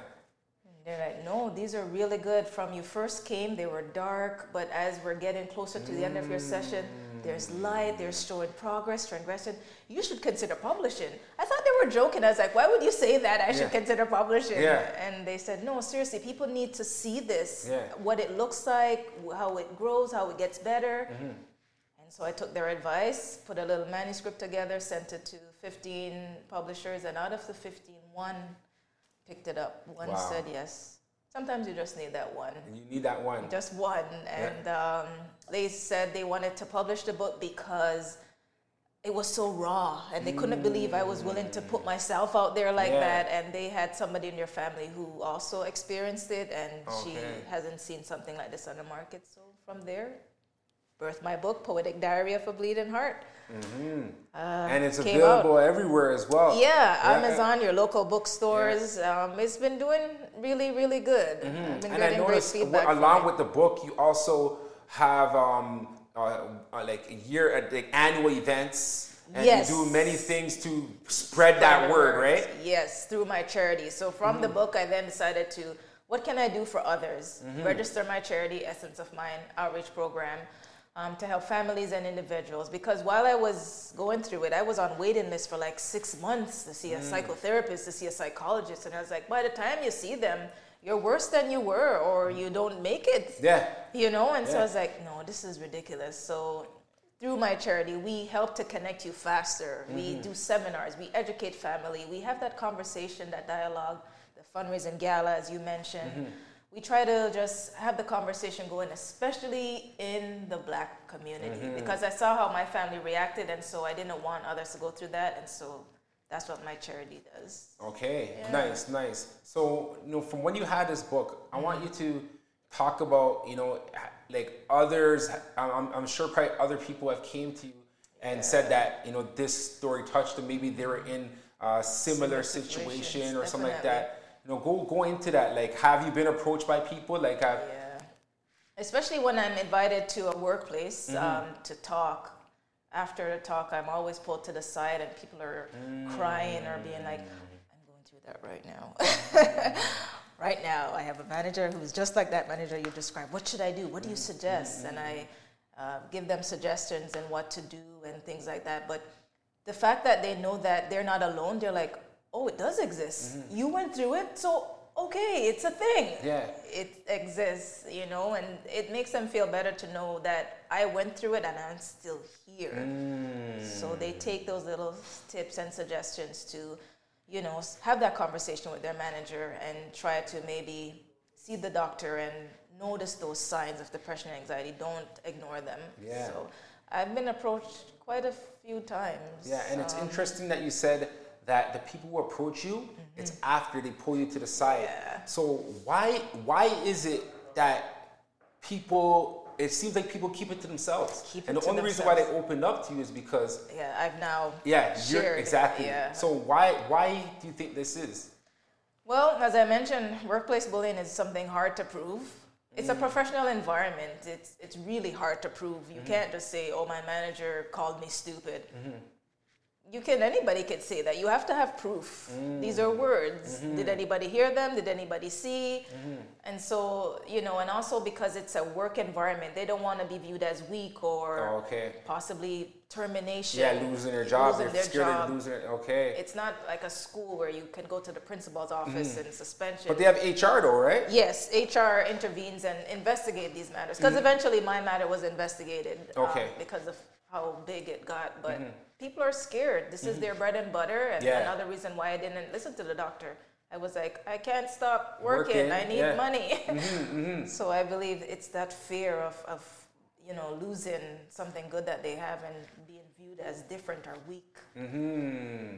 They're like, no, these are really good. From you first came, they were dark, but as we're getting closer to the end of your session, there's light, there's showing progress, transgression. You should consider publishing. I thought they were joking. I was like, why would you say that? I should Yeah. consider publishing. Yeah. And they said, no, seriously, people need to see this, Yeah. what it looks like, how it grows, how it gets better. Mm-hmm. And so I took their advice, put a little manuscript together, sent it to 15 publishers, and out of the 15, one picked it up. One Wow. said yes. Sometimes you just need that one. You need that one. Just one. And um, they said they wanted to publish the book because it was so raw and they couldn't believe I was willing to put myself out there like Yeah. that. And they had somebody in their family who also experienced it and she hasn't seen something like this on the market. So from there, birthed my book, Poetic Diary of a Bleeding Heart. and it's came out. available everywhere as well. Yeah, Yeah. Amazon, your local bookstores. Um, it's been doing really, really good. Mm-hmm. And I noticed feedback. w- from along with the book, you also have um, uh, uh, like a year, uh, like annual events, and Yes. you do many things to spread that word, right? Yes, through my charity. So from the book, I then decided to, what can I do for others? Register my charity, Essence of Mind outreach program, um, to help families and individuals. Because while I was going through it, I was on waiting list for like six months to see a psychotherapist, to see a psychologist, and I was like, by the time you see them, you're worse than you were, or you don't make it Yeah. you know and so i was like no this is ridiculous so through my charity we help to connect you faster we Mm-hmm. do seminars we educate family we have that conversation that dialogue the fundraising gala as you mentioned Mm-hmm. we try to just have the conversation going especially in the black community Mm-hmm. because i saw how my family reacted and so i didn't want others to go through that and so that's what my charity does Okay, Yeah. nice, nice. So, you know, from when you had this book, I want you to talk about, you know, like others. I'm, I'm- sure probably other people have came to you and said that, you know, this story touched them. Maybe they were in a similar Similar situation or something like that. You know, go go into that. Like, have you been approached by people? Like, have, Yeah. Especially when I'm invited to a workplace Mm-hmm. um, to talk. After the talk, I'm always pulled to the side and people are crying or being like, mm. I'm going through that right now. right now, I have a manager who's just like that manager you described. What should I do? What do you suggest? And I mm-hmm. uh, give them suggestions and what to do and things like that. But the fact that they know that they're not alone, they're like, oh, it does exist. Mm-hmm. You went through it, so okay, it's a thing Yeah. it exists, you know, and it makes them feel better to know that I went through it and I'm still here. So they take those little tips and suggestions to, you know, have that conversation with their manager and try to maybe see the doctor and notice those signs of depression and anxiety. Don't ignore them. Yeah. So I've been approached quite a few times. Yeah, and it's um, interesting that you said that the people who approach you, it's after they pull you to the side. Mm-hmm. Yeah. So why why is it that people? It seems like people keep it to themselves, Keep and the only reason why they themselves. opened up to you is because Yeah, I've now yeah, you're shared it, exactly. Yeah. So why why do you think this is? Well, as I mentioned, workplace bullying is something hard to prove. It's a Mm. professional environment. It's it's really hard to prove. You Mm-hmm. can't just say, "Oh, my manager called me stupid." Mm-hmm. You can anybody can say that. You have to have proof. These are words. Mm-hmm. Did anybody hear them? Did anybody see? And so, you know, and also because it's a work environment, they don't want to be viewed as weak or Oh, okay. possibly termination. Yeah, losing their job. losing They're their scared job. of losing it. Okay. It's not like a school where you can go to the principal's office and suspension. Mm-hmm. But they have HR though, right? Yes, HR intervenes and investigate these matters because eventually my matter was investigated um, Mm-hmm. Okay. Mm-hmm. because of how big it got. But people are scared. This is mm-hmm. their bread and butter, and Yeah. another reason why I didn't listen to the doctor. I was like, I can't stop working. Working, I need yeah. money. Mm-hmm, mm-hmm. So I believe it's that fear of, of you know, losing something good that they have and being viewed as different or weak. Mm-hmm.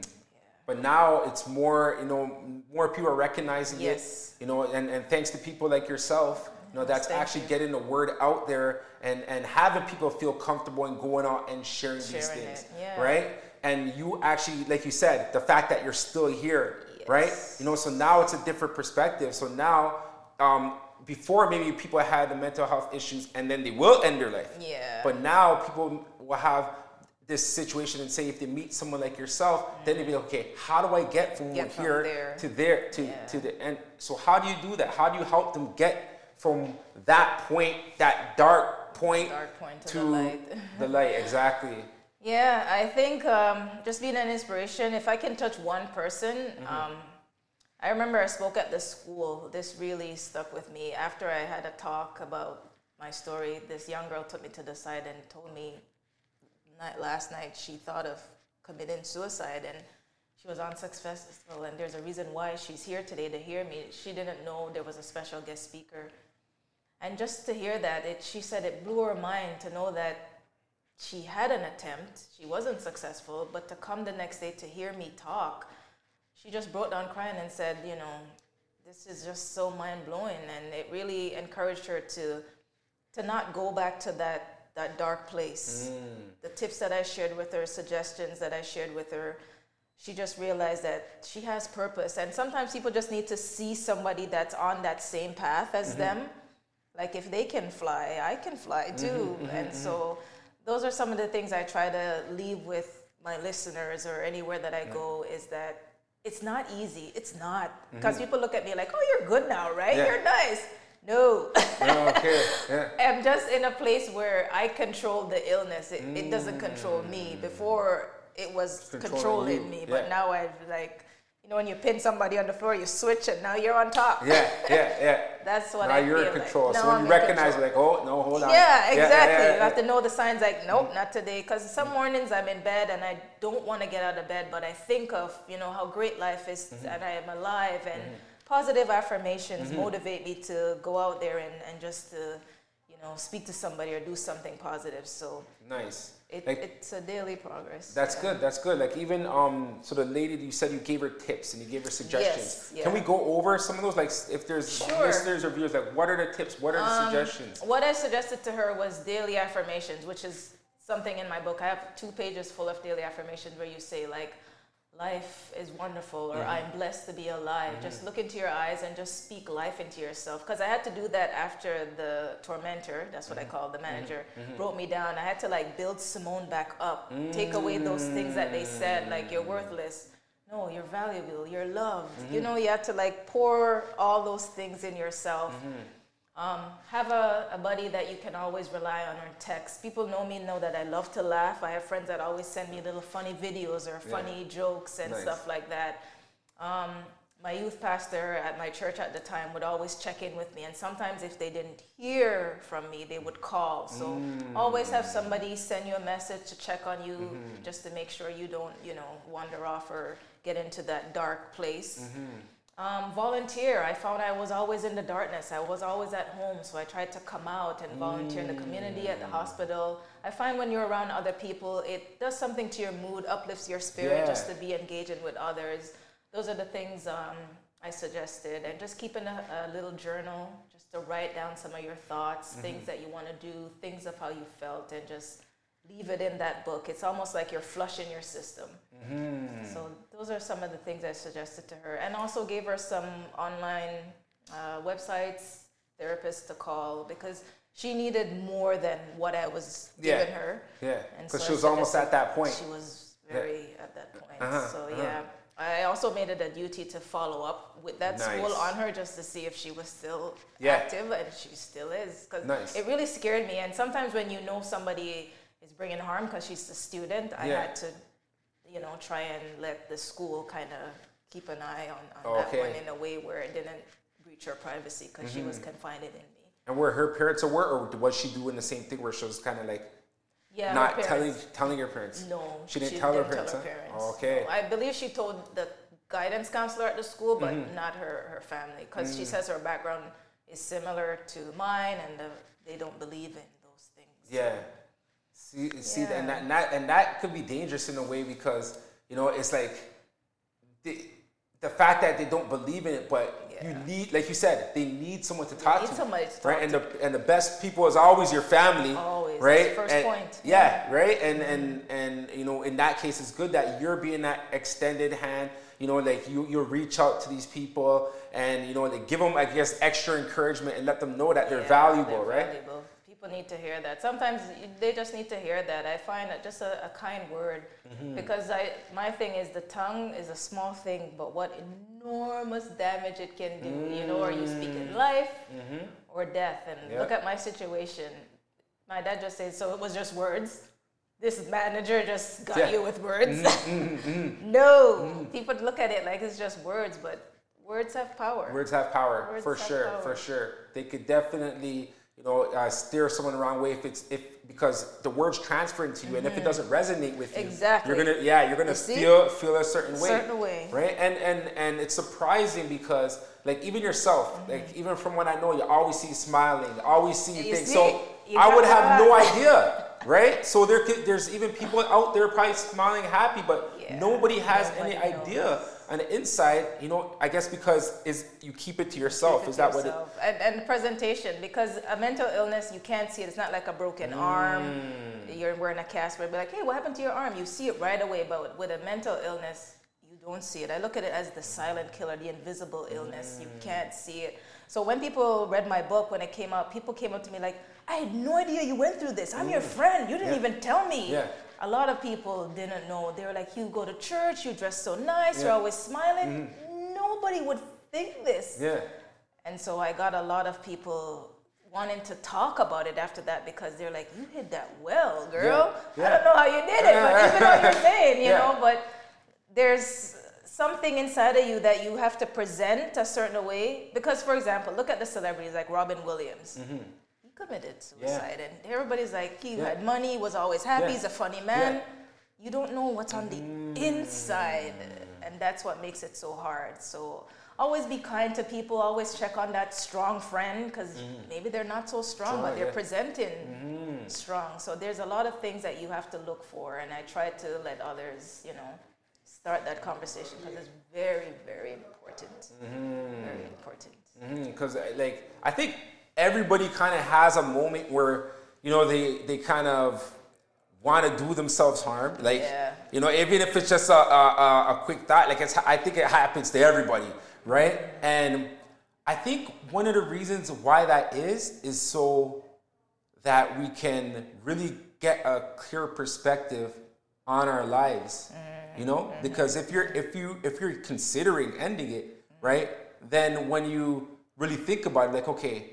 But now it's more, you know, more people are recognizing Yes. it, you know, and, and thanks to people like yourself, you know, that's Thank actually you. getting the word out there and, and having people feel comfortable and going out and sharing, these things, yeah. right? And you actually, like you said, the fact that you're still here, right? You know, so now it's a different perspective. So now, um, before maybe people had the mental health issues and then they will end their life. Yeah. But now people will have this situation and say if they meet someone like yourself, then they'll be like, okay, how do I get from Get from here there. to there to, Yeah. to the end? So how do you do that? How do you help them get from that point, that dark point, Dark point to the light. the light? Exactly. Yeah, I think um, just being an inspiration, if I can touch one person, um, I remember I spoke at the school. This really stuck with me. After I had a talk about my story, this young girl took me to the side and told me night, last night she thought of committing suicide and she was on Sex Festival and there's a reason why she's here today to hear me. She didn't know there was a special guest speaker. And just to hear that, it, she said it blew her mind to know that she had an attempt, she wasn't successful, but to come the next day to hear me talk, she just broke down crying and said, you know, this is just so mind blowing. And it really encouraged her to, to not go back to that, that dark place. Mm. The tips that I shared with her, suggestions that I shared with her, she just realized that she has purpose. And sometimes people just need to see somebody that's on that same path as mm-hmm. them. Like if they can fly, I can fly mm-hmm, too. Mm-hmm, and mm-hmm. so those are some of the things I try to leave with my listeners or anywhere that I go is that it's not easy. It's not. Because people look at me like, oh, you're good now, right? Yeah. You're nice. No. Yeah, okay. Yeah. I'm just in a place where I control the illness. It, it doesn't control me. Mm. Before it was Controlling controlling, me, yeah. but now I've like, know, when you pin somebody on the floor, you switch and now you're on top. Yeah, yeah, yeah. That's what now I you're in control. Like. so when I'm you recognize, control. like, oh no, hold on. Yeah, exactly. yeah, You have to know the signs like, nope, mm-hmm. not today. Because some mm-hmm. mornings I'm in bed and I don't want to get out of bed, but I think of, you know, how great life is Mm-hmm. and I am alive. And mm-hmm. positive affirmations motivate me to go out there and, and just to, you know, speak to somebody or do something positive. So Nice. It, Like, it's a daily progress. That's Yeah. good. That's good. Like even um, so the lady you said you gave her tips and you gave her suggestions. Yes, Can we go over some of those? Like if there's Sure. listeners or viewers, like what are the tips? What are the Um, suggestions? What I suggested to her was daily affirmations, which is something in my book. I have two pages full of daily affirmations where you say like, "Life is wonderful," or Mm-hmm. "I'm blessed to be alive." Just look into your eyes and just speak life into yourself. Because I had to do that after the tormentor. That's what I Mm-hmm. call the manager. Broke me down. I had to like build Simone back up. Take away those things that they said, like you're worthless. No, you're valuable. You're loved. Mm-hmm. You know, you have to like pour all those things in yourself. Um, have a, a buddy that you can always rely on or text. People know me, know that I love to laugh. I have friends that always send me little funny videos or funny jokes and Nice. stuff like that. Um, my youth pastor at my church at the time would always check in with me, and sometimes if they didn't hear from me, they would call. So always have somebody send you a message to check on you, just to make sure you don't, you know, wander off or get into that dark place. Um, volunteer. I found I was always in the darkness. I was always at home, so I tried to come out and volunteer in the community at the hospital. I find when you're around other people, it does something to your mood, uplifts your spirit Yeah. just to be engaging with others. Those are the things um, I suggested, and just keeping a, a little journal, just to write down some of your thoughts, things that you want to do, things of how you felt, and just leave it in that book. It's almost like you're flushing your system. So those are some of the things I suggested to her, and also gave her some online uh, websites, therapists to call because she needed more than what I was Yeah. giving her. Yeah, And because so she was almost at that point. She was very at that point. Uh-huh, so uh-huh. yeah, I also made it a duty to follow up with that school on her just to see if she was still Yeah. active, and she still is. Because Nice. it really scared me. And sometimes when you know somebody bringing harm because she's a student, I Yeah. had to, you know, try and let the school kind of keep an eye on, on that one in a way where it didn't breach her privacy because she was Mm-hmm. confided in me. And were her parents aware, or was she doing the same thing where she was kind of like Yeah, not telling telling her parents? No, She didn't tell her parents, huh? parents. Okay. No, I believe she told the guidance counselor at the school, but Mm-hmm. not her, her family, because Mm. she says her background is similar to mine, and uh they don't believe in those things. Yeah. See, see, Yeah. and that, and that and that could be dangerous in a way because you know it's like the, the fact that they don't believe in it, but you need, like you said, they need someone to talk need to, somebody to talk right? And the and the best people is always your family, Always. right? First And- point. Yeah, right. And mm-hmm. and and you know, in that case, it's good that you're being that extended hand. You know, like you you reach out to these people and you know, like give them, I guess, extra encouragement and let them know that they're Yeah, valuable, they're right? Valuable. People need to hear that. Sometimes they just need to hear that. I find that just a, a kind word, Mm-hmm. because I my thing is the tongue is a small thing, but what enormous damage it can do. You know, are you speak in life or death? And Mm. Yeah. look at my situation. My dad just said, so it was just words. This manager just got Yeah. Mm, you with words. no, people look at it like it's just words, but words have power. Words have power Words for have sure, power. for sure. They could definitely, you know, uh, steer someone the wrong way if it's if because the words transfer into you, and if it doesn't resonate with you, Mm-hmm. Exactly. you're gonna yeah, you're gonna You feel feel a certain way, Certain way. right? And and and it's surprising because like even yourself, like even from what I know, you always see you smiling, always see you Mm-hmm. Things. see? So You I would have no idea. Right, so there could, there's even people out there probably smiling happy, but Yeah, nobody has nobody any knows. idea on insight, you know, I guess because is you keep it to yourself. Keep Is that to what it? And, and presentation, because a mental illness, you can't see it. It's not like a broken arm. Mm. You're wearing a cast where be like, hey, what happened to your arm? You see it right away. But with a mental illness, you don't see it. I look at it as the silent killer, the invisible illness. You Mm. can't see it. So when people read my book when it came out, people came up to me like, I had no idea you went through this. I'm your friend. You didn't Mm. Yeah. even tell me. Yeah. A lot of people didn't know. They were like, you go to church, you dress so nice, you're always smiling. Mm-hmm. Nobody would think this. Yeah, And so I got a lot of people wanting to talk about it after that because they're like, you did that well, girl. Yeah, I don't know how you did it, but even though you're saying, you Yeah. know, but there's something inside of you that you have to present a certain way. Because, for example, look at the celebrities like Robin Williams. He committed suicide, and everybody's like, he. Yeah. had money, was always happy, Yeah. he's a funny man. Yeah. You don't know what's on the mm. inside, and that's what makes it so hard. So always be kind to people. Always check on that strong friend because mm. maybe they're not so strong, but they're yeah. presenting mm. strong. So there's a lot of things that you have to look for, and I try to let others, you know, start that conversation because it's very, very important. Very important. because like I think everybody kind of has a moment where you know they they kind of want to do themselves harm. Like Yeah. you know, even if it's just a, a, a- quick thought, like it's I think it happens to everybody, right? And I think one of the reasons why that is is so that we can really get a clear perspective on our lives mm-hmm. you know mm-hmm. because if you're if you if you're considering ending it right then when you really think about it like okay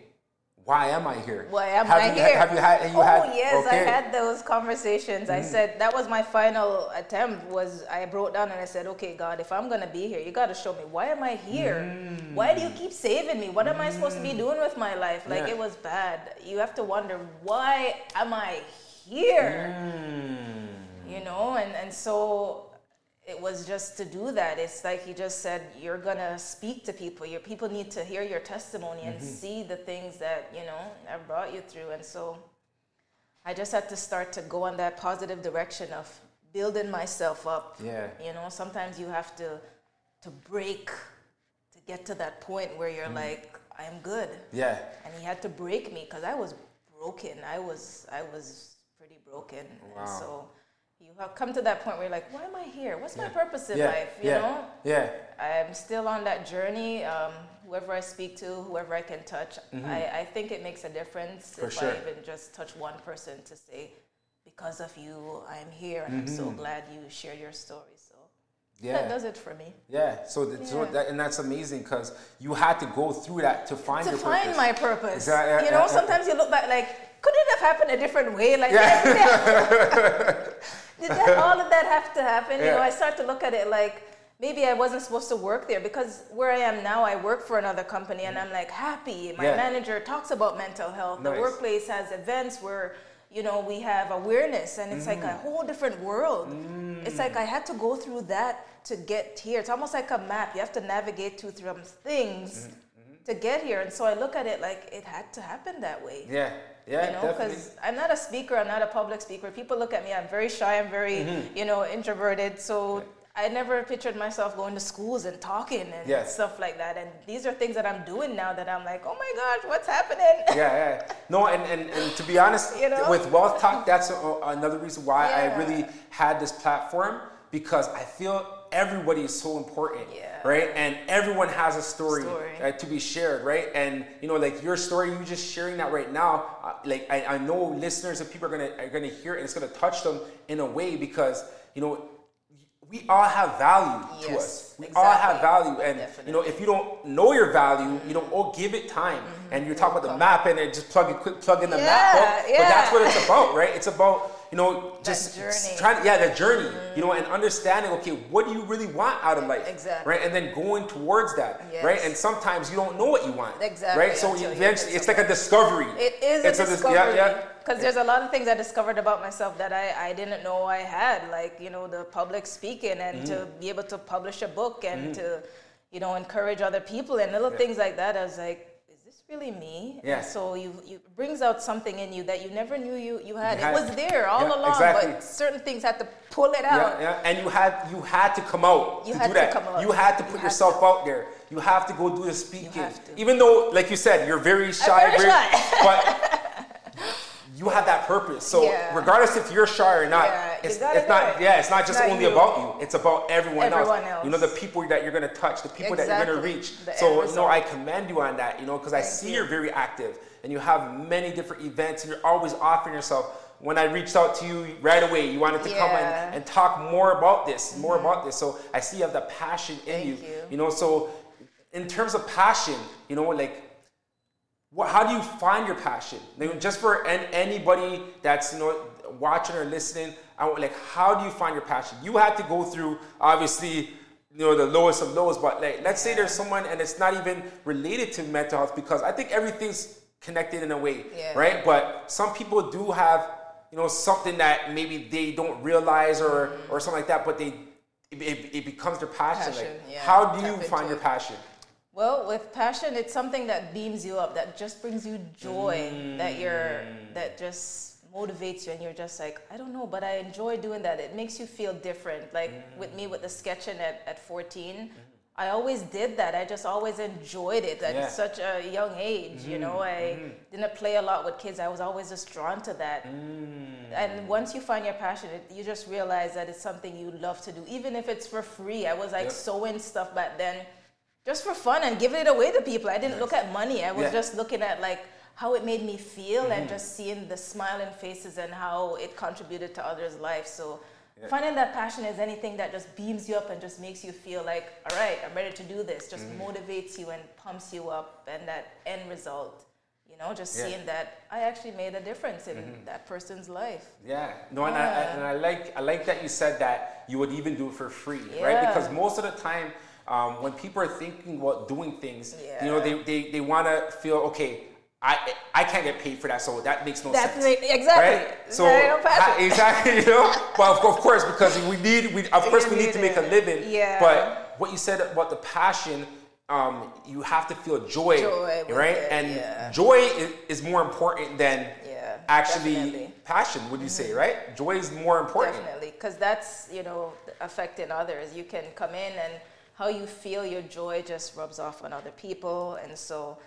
why am i here Why am have I you, here? have you had you oh had yes, okay. I had those conversations. I said that was my final attempt. Was I broke down and I said, "Okay, God, if I'm gonna be here, you got to show me why am I here? Why do you keep saving me? What am I supposed to be doing with my life? Like Mm. Yeah. it was bad. You have to wonder why am I here? Mm. You know, and and so it was just to do that. It's like he just said, you're gonna speak to people. Your people need to hear your testimony and Mm-hmm. see the things that you know have brought you through. And so, I just had to start to go in that positive direction of building myself up. Yeah. You know, sometimes you have to to break to get to that point where you're like, I'm good. yeah And he had to break me because I was broken. I was I was pretty broken. Wow. And so have come to that point where you're like, why am I here? What's my purpose in yeah life? You yeah know? yeah I'm still on that journey. Um, whoever I speak to, whoever I can touch, I, I think it makes a difference Mm-hmm. For if sure. I even just touch one person to say, because of you, I'm here, and I'm so Mm-hmm. glad you share your story. So yeah that does it for me. yeah so, th- so that, and that's amazing because you had to go through that to find to your find purpose. my purpose. Exactly, yeah, you know, yeah, yeah. sometimes you look back like, could it have happened a different way? Like, did, that, did that, all of that have to happen? You know, I start to look at it like maybe I wasn't supposed to work there because where I am now, I work for another company and I'm like happy. My Yeah. manager talks about mental health. The workplace has events where you know we have awareness and it's like Mm. a whole different world. It's like I had to go through that to get here. It's almost like a map. You have to navigate through some things Mm-hmm. to get here. And so I look at it like it had to happen that way. yeah Yeah, you know, because I'm not a speaker. I'm not a public speaker. People look at me. I'm very shy. I'm very, Mm-hmm. you know, introverted. So I never pictured myself going to schools and talking and Yeah. stuff like that. And these are things that I'm doing now that I'm like, oh my gosh, what's happening? yeah, yeah. No, and, and, and to be honest, You know? with Wealth Talk, that's a, another reason why I really had this platform because I feel everybody is so important, Yeah. right? And everyone has a story, Story. Uh, to be shared, right? And you know, like your story, you just sharing that right now. Uh, like I, I know listeners and people are gonna are gonna hear it, and it's gonna touch them in a way because you know we all have value to Yes, us. We all have value, and you know if you don't know your value, you know, oh, give it time. And you're talking about the map, and then just plug it, quick plug in the map. Yeah, book. But that's what it's about, right? It's about you know just trying, yeah, the journey. You know, and understanding, okay, what do you really want out of life, Exactly. right? And then going towards that, Yes. right? And sometimes you don't know what you want, Exactly, right? So eventually, it's like a discovery. It is It's a dis- discovery. yeah, yeah. Because there's a lot of things I discovered about myself that I, I didn't know I had, like, you know, the public speaking and to Mm-hmm. be able to publish a book and to, you know, encourage other people and little things like that. I was like, really me? Yeah. So you, you brings out something in you that you never knew you, you had. You had- it was there all Yeah, along, exactly. but certain things had to pull it out. Yeah, yeah, and you had you had to come out You to had do to that. come out. You had to put had yourself out there. You have to go do the speaking. to. Even though, like you said, you're very shy, very shy. but you have that purpose. So Yeah. regardless if you're shy or not, Yeah, it's, it's not. it. Yeah, it's not just Not only you. about you. It's about everyone, else. Everyone You know, the people that you're gonna touch, the people that you're gonna reach. The so you know, I commend you on that. You know, because I see you. you're very active and you have many different events and you're always offering yourself. When I reached out to you right away, you wanted to come Yeah. Mm-hmm. and, and talk more about this, more about this. So I see you have the passion in Thank you. you. You know, so in terms of passion, you know, like what, how do you find your passion? Like, just for an, anybody that's you know watching or listening, I want like how do you find your passion? You had to go through obviously you know the lowest of lows, but like let's say there's someone and it's not even related to mental health because I think everything's connected in a way, Yeah. right? But some people do have you know something that maybe they don't realize or or something like that, but they it, it, becomes their passion. Passion, like yeah. how do you find your it. passion? Well, with passion, it's something that beams you up, that just brings you joy, that you're, mm. that just motivates you, and you're just like, I don't know, but I enjoy doing that. It makes you feel different. Like mm. with me, with the sketching at, at 14, mm. I always did that. I just always enjoyed it at Yeah. such a young age. You know, I didn't play a lot with kids. I was always just drawn to that. And once you find your passion, it, you just realize that it's something you love to do, even if it's for free. I was like Yep. sewing stuff back then just for fun and giving it away to people. I didn't look at money. I was Yeah. just looking at like how it made me feel and mm-hmm. just seeing the smiling faces and how it contributed to others' lives. So finding that passion is anything that just beams you up and just makes you feel like, all right, I'm ready to do this. Just mm-hmm. motivates you and pumps you up and that end result. You know, just Yeah. seeing that I actually made a difference in mm-hmm. that person's life. Yeah, no, and, I, Yeah. and I like I like that you said that you would even do it for free, right? Because most of the time, um, when people are thinking about doing things, you know, they, they, they want to feel okay. I I can't get paid for that, so that makes no That's sense. right, exactly. Right? So There you go, passion. ha- exactly, you know. But of, course, because we need we of course we need to make a living. Yeah. But what you said about the passion, um, you have to feel joy, Joy right? it, and yeah. joy is, is more important than Yeah, actually definitely. Mm-hmm. passion would you say right joy is more important Definitely, because that's you know affecting others. You can come in and how you feel your joy just rubs off on other people, and so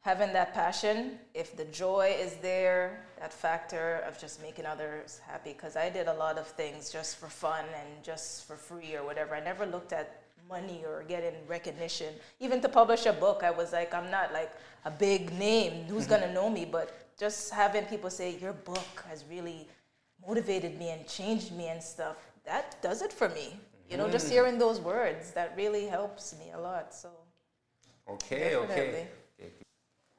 having that passion, if the joy is there, that factor of just making others happy. Because I did a lot of things just for fun and just for free or whatever. I never looked at money or getting recognition. Even to publish a book, I was like, I'm not like a big name. Who's gonna mm-hmm. know me? But just having people say your book has really motivated me and changed me and stuff. That does it for me. You know, just mm. hearing those words that really helps me a lot. So. Okay okay.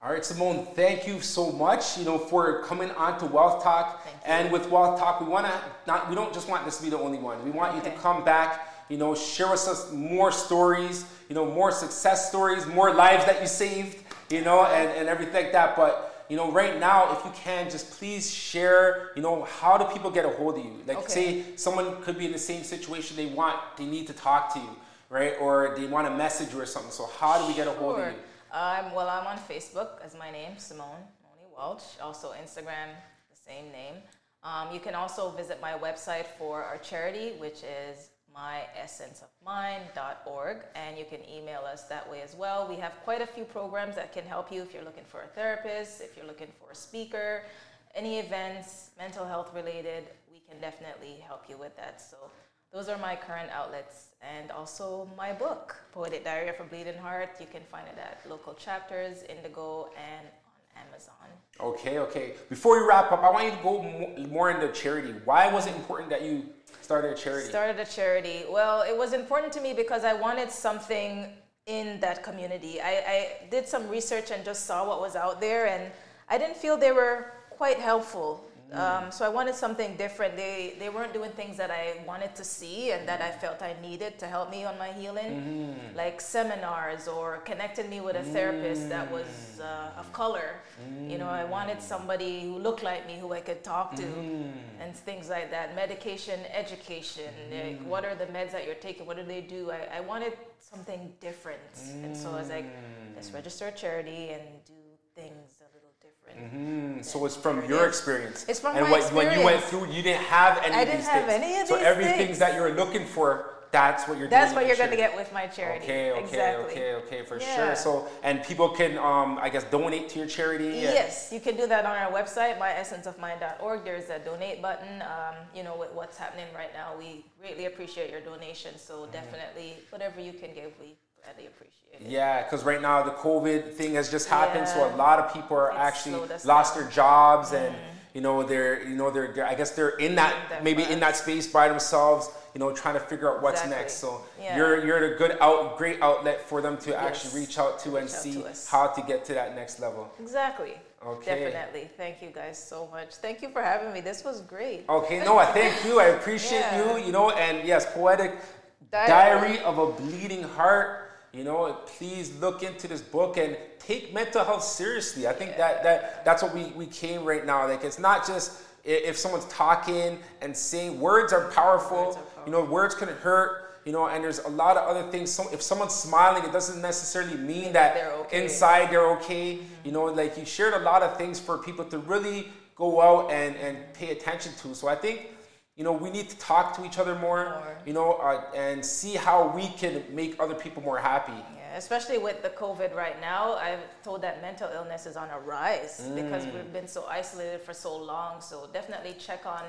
All right simone thank you so much you know for coming on to wealth talk. Thank you. and with wealth talk we want to not we don't just want this to be the only one. We want you to come back you know share with us more stories you know more success stories more lives that you saved you know and, and everything like that. But you know right now if you can just please share you know how do people get a hold of you like Okay. say someone could be in the same situation they want they need to talk to you right or they want a message you or something so how do we get a hold of you Um, well, I'm on Facebook as my name, Simone Moni Welch. Also Instagram, the same name. Um, you can also visit my website for our charity, which is myessenceofmind.org, and you can email us that way as well. We have quite a few programs that can help you if you're looking for a therapist, if you're looking for a speaker, any events, mental health related, we can definitely help you with that. So those are my current outlets and also my book, Poetic Diary of a Bleeding Heart. You can find it at local chapters, Indigo, and Amazon. Okay, okay. Before we wrap up, I want you to go more into charity. Why was it important that you started a charity? Started a charity. Well, it was important to me because I wanted something in that community. I, I did some research and just saw what was out there, and I didn't feel they were quite helpful. Um, so I wanted something different. They they weren't doing things that I wanted to see and that I felt I needed to help me on my healing, mm-hmm. like seminars or connecting me with a therapist that was uh, of color. Mm-hmm. You know, I wanted somebody who looked like me who I could talk to, mm-hmm. and things like that. Medication education, like what are the meds that you're taking? What do they do? I, I wanted something different, and so I was like, let's register a charity and do things Mm-hmm. So it's from your experience. It's from and my what, experience. when you went through, you didn't have any I of didn't these have things. any of so these everything things. that you're looking for, that's what you're That's what you're going to get with my charity. Okay, okay, exactly. okay, okay, for Yeah. sure. So, and people can, um, I guess, donate to your charity. and- Yes, you can do that on our website, myessenceofmind.org. There's a donate button. Um, you know, with what's happening right now, we greatly appreciate your donation. So Mm-hmm. definitely, whatever you can give, we appreciate it. Yeah, because right now the COVID thing has just happened, so a lot of people are It's actually lost down. their jobs, and mm-hmm. you know they're you know they're, they're I guess they're in that that maybe in that space by themselves, you know, trying to figure out what's Exactly. next. So Yeah. you're you're a good out great outlet for them to Yes. actually reach out to and out see to how to get to that next level. Exactly. Okay. Definitely. Thank you guys so much. Thank you for having me. This was great. Okay, no, I thank you. I appreciate Yeah. you. You know, and yes, poetic Diary. diary. of a bleeding heart. You know, please look into this book and take mental health seriously. I think that that that's what we we came right now. Like it's not just if someone's talking and saying words are powerful. Words are You know, words can hurt. You know, and there's a lot of other things. So if someone's smiling, it doesn't necessarily mean that they're okay. inside they're okay. Mm-hmm. You know, like you shared a lot of things for people to really go out and, and pay attention to. So I think, you know, we need to talk to each other more, More. you know, uh, and see how we can make other people more happy. Yeah, especially with the COVID right now, I've told that mental illness is on a rise because Mm. we've been so isolated for so long. So definitely check on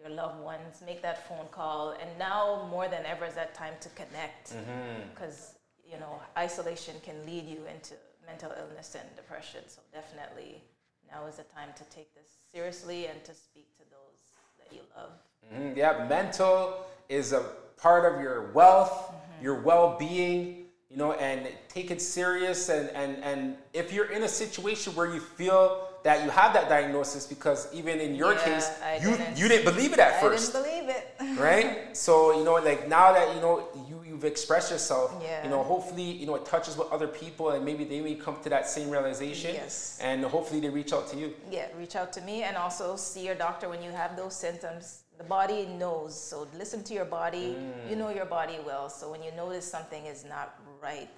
your loved ones, make that phone call, and now more than ever is that time to connect Mm-hmm. because you know isolation can lead you into mental illness and depression. So definitely now is the time to take this seriously and to speak to those that you love. Mhm, Yeah, mental is a part of your wealth, Mm-hmm. your well-being, you know, and take it serious. And, and, and if you're in a situation where you feel that you have that diagnosis, because even in your Yeah, case, I you, didn't. you didn't believe it at I first. didn't believe it. right? So you know, like now that you know you you've expressed yourself, Yeah. you know, hopefully you know it touches with other people, and maybe they may come to that same realization, Yes. and hopefully they reach out to you. Yeah, reach out to me and also see your doctor when you have those symptoms. The body knows, so listen to your body. You know your body well, so when you notice something is not right,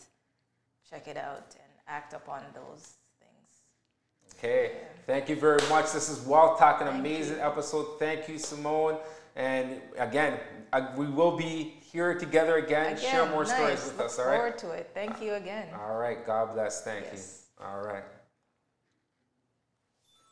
check it out and act upon those things. Okay, thank you very much. This is Wealth Talk, an Thank amazing episode. Thank you, Simone. And again, uh, we will be here together again. Share Again, more stories with Look us. All right. forward to it. Thank you again. All right. God bless. Thank Yes. you. All right.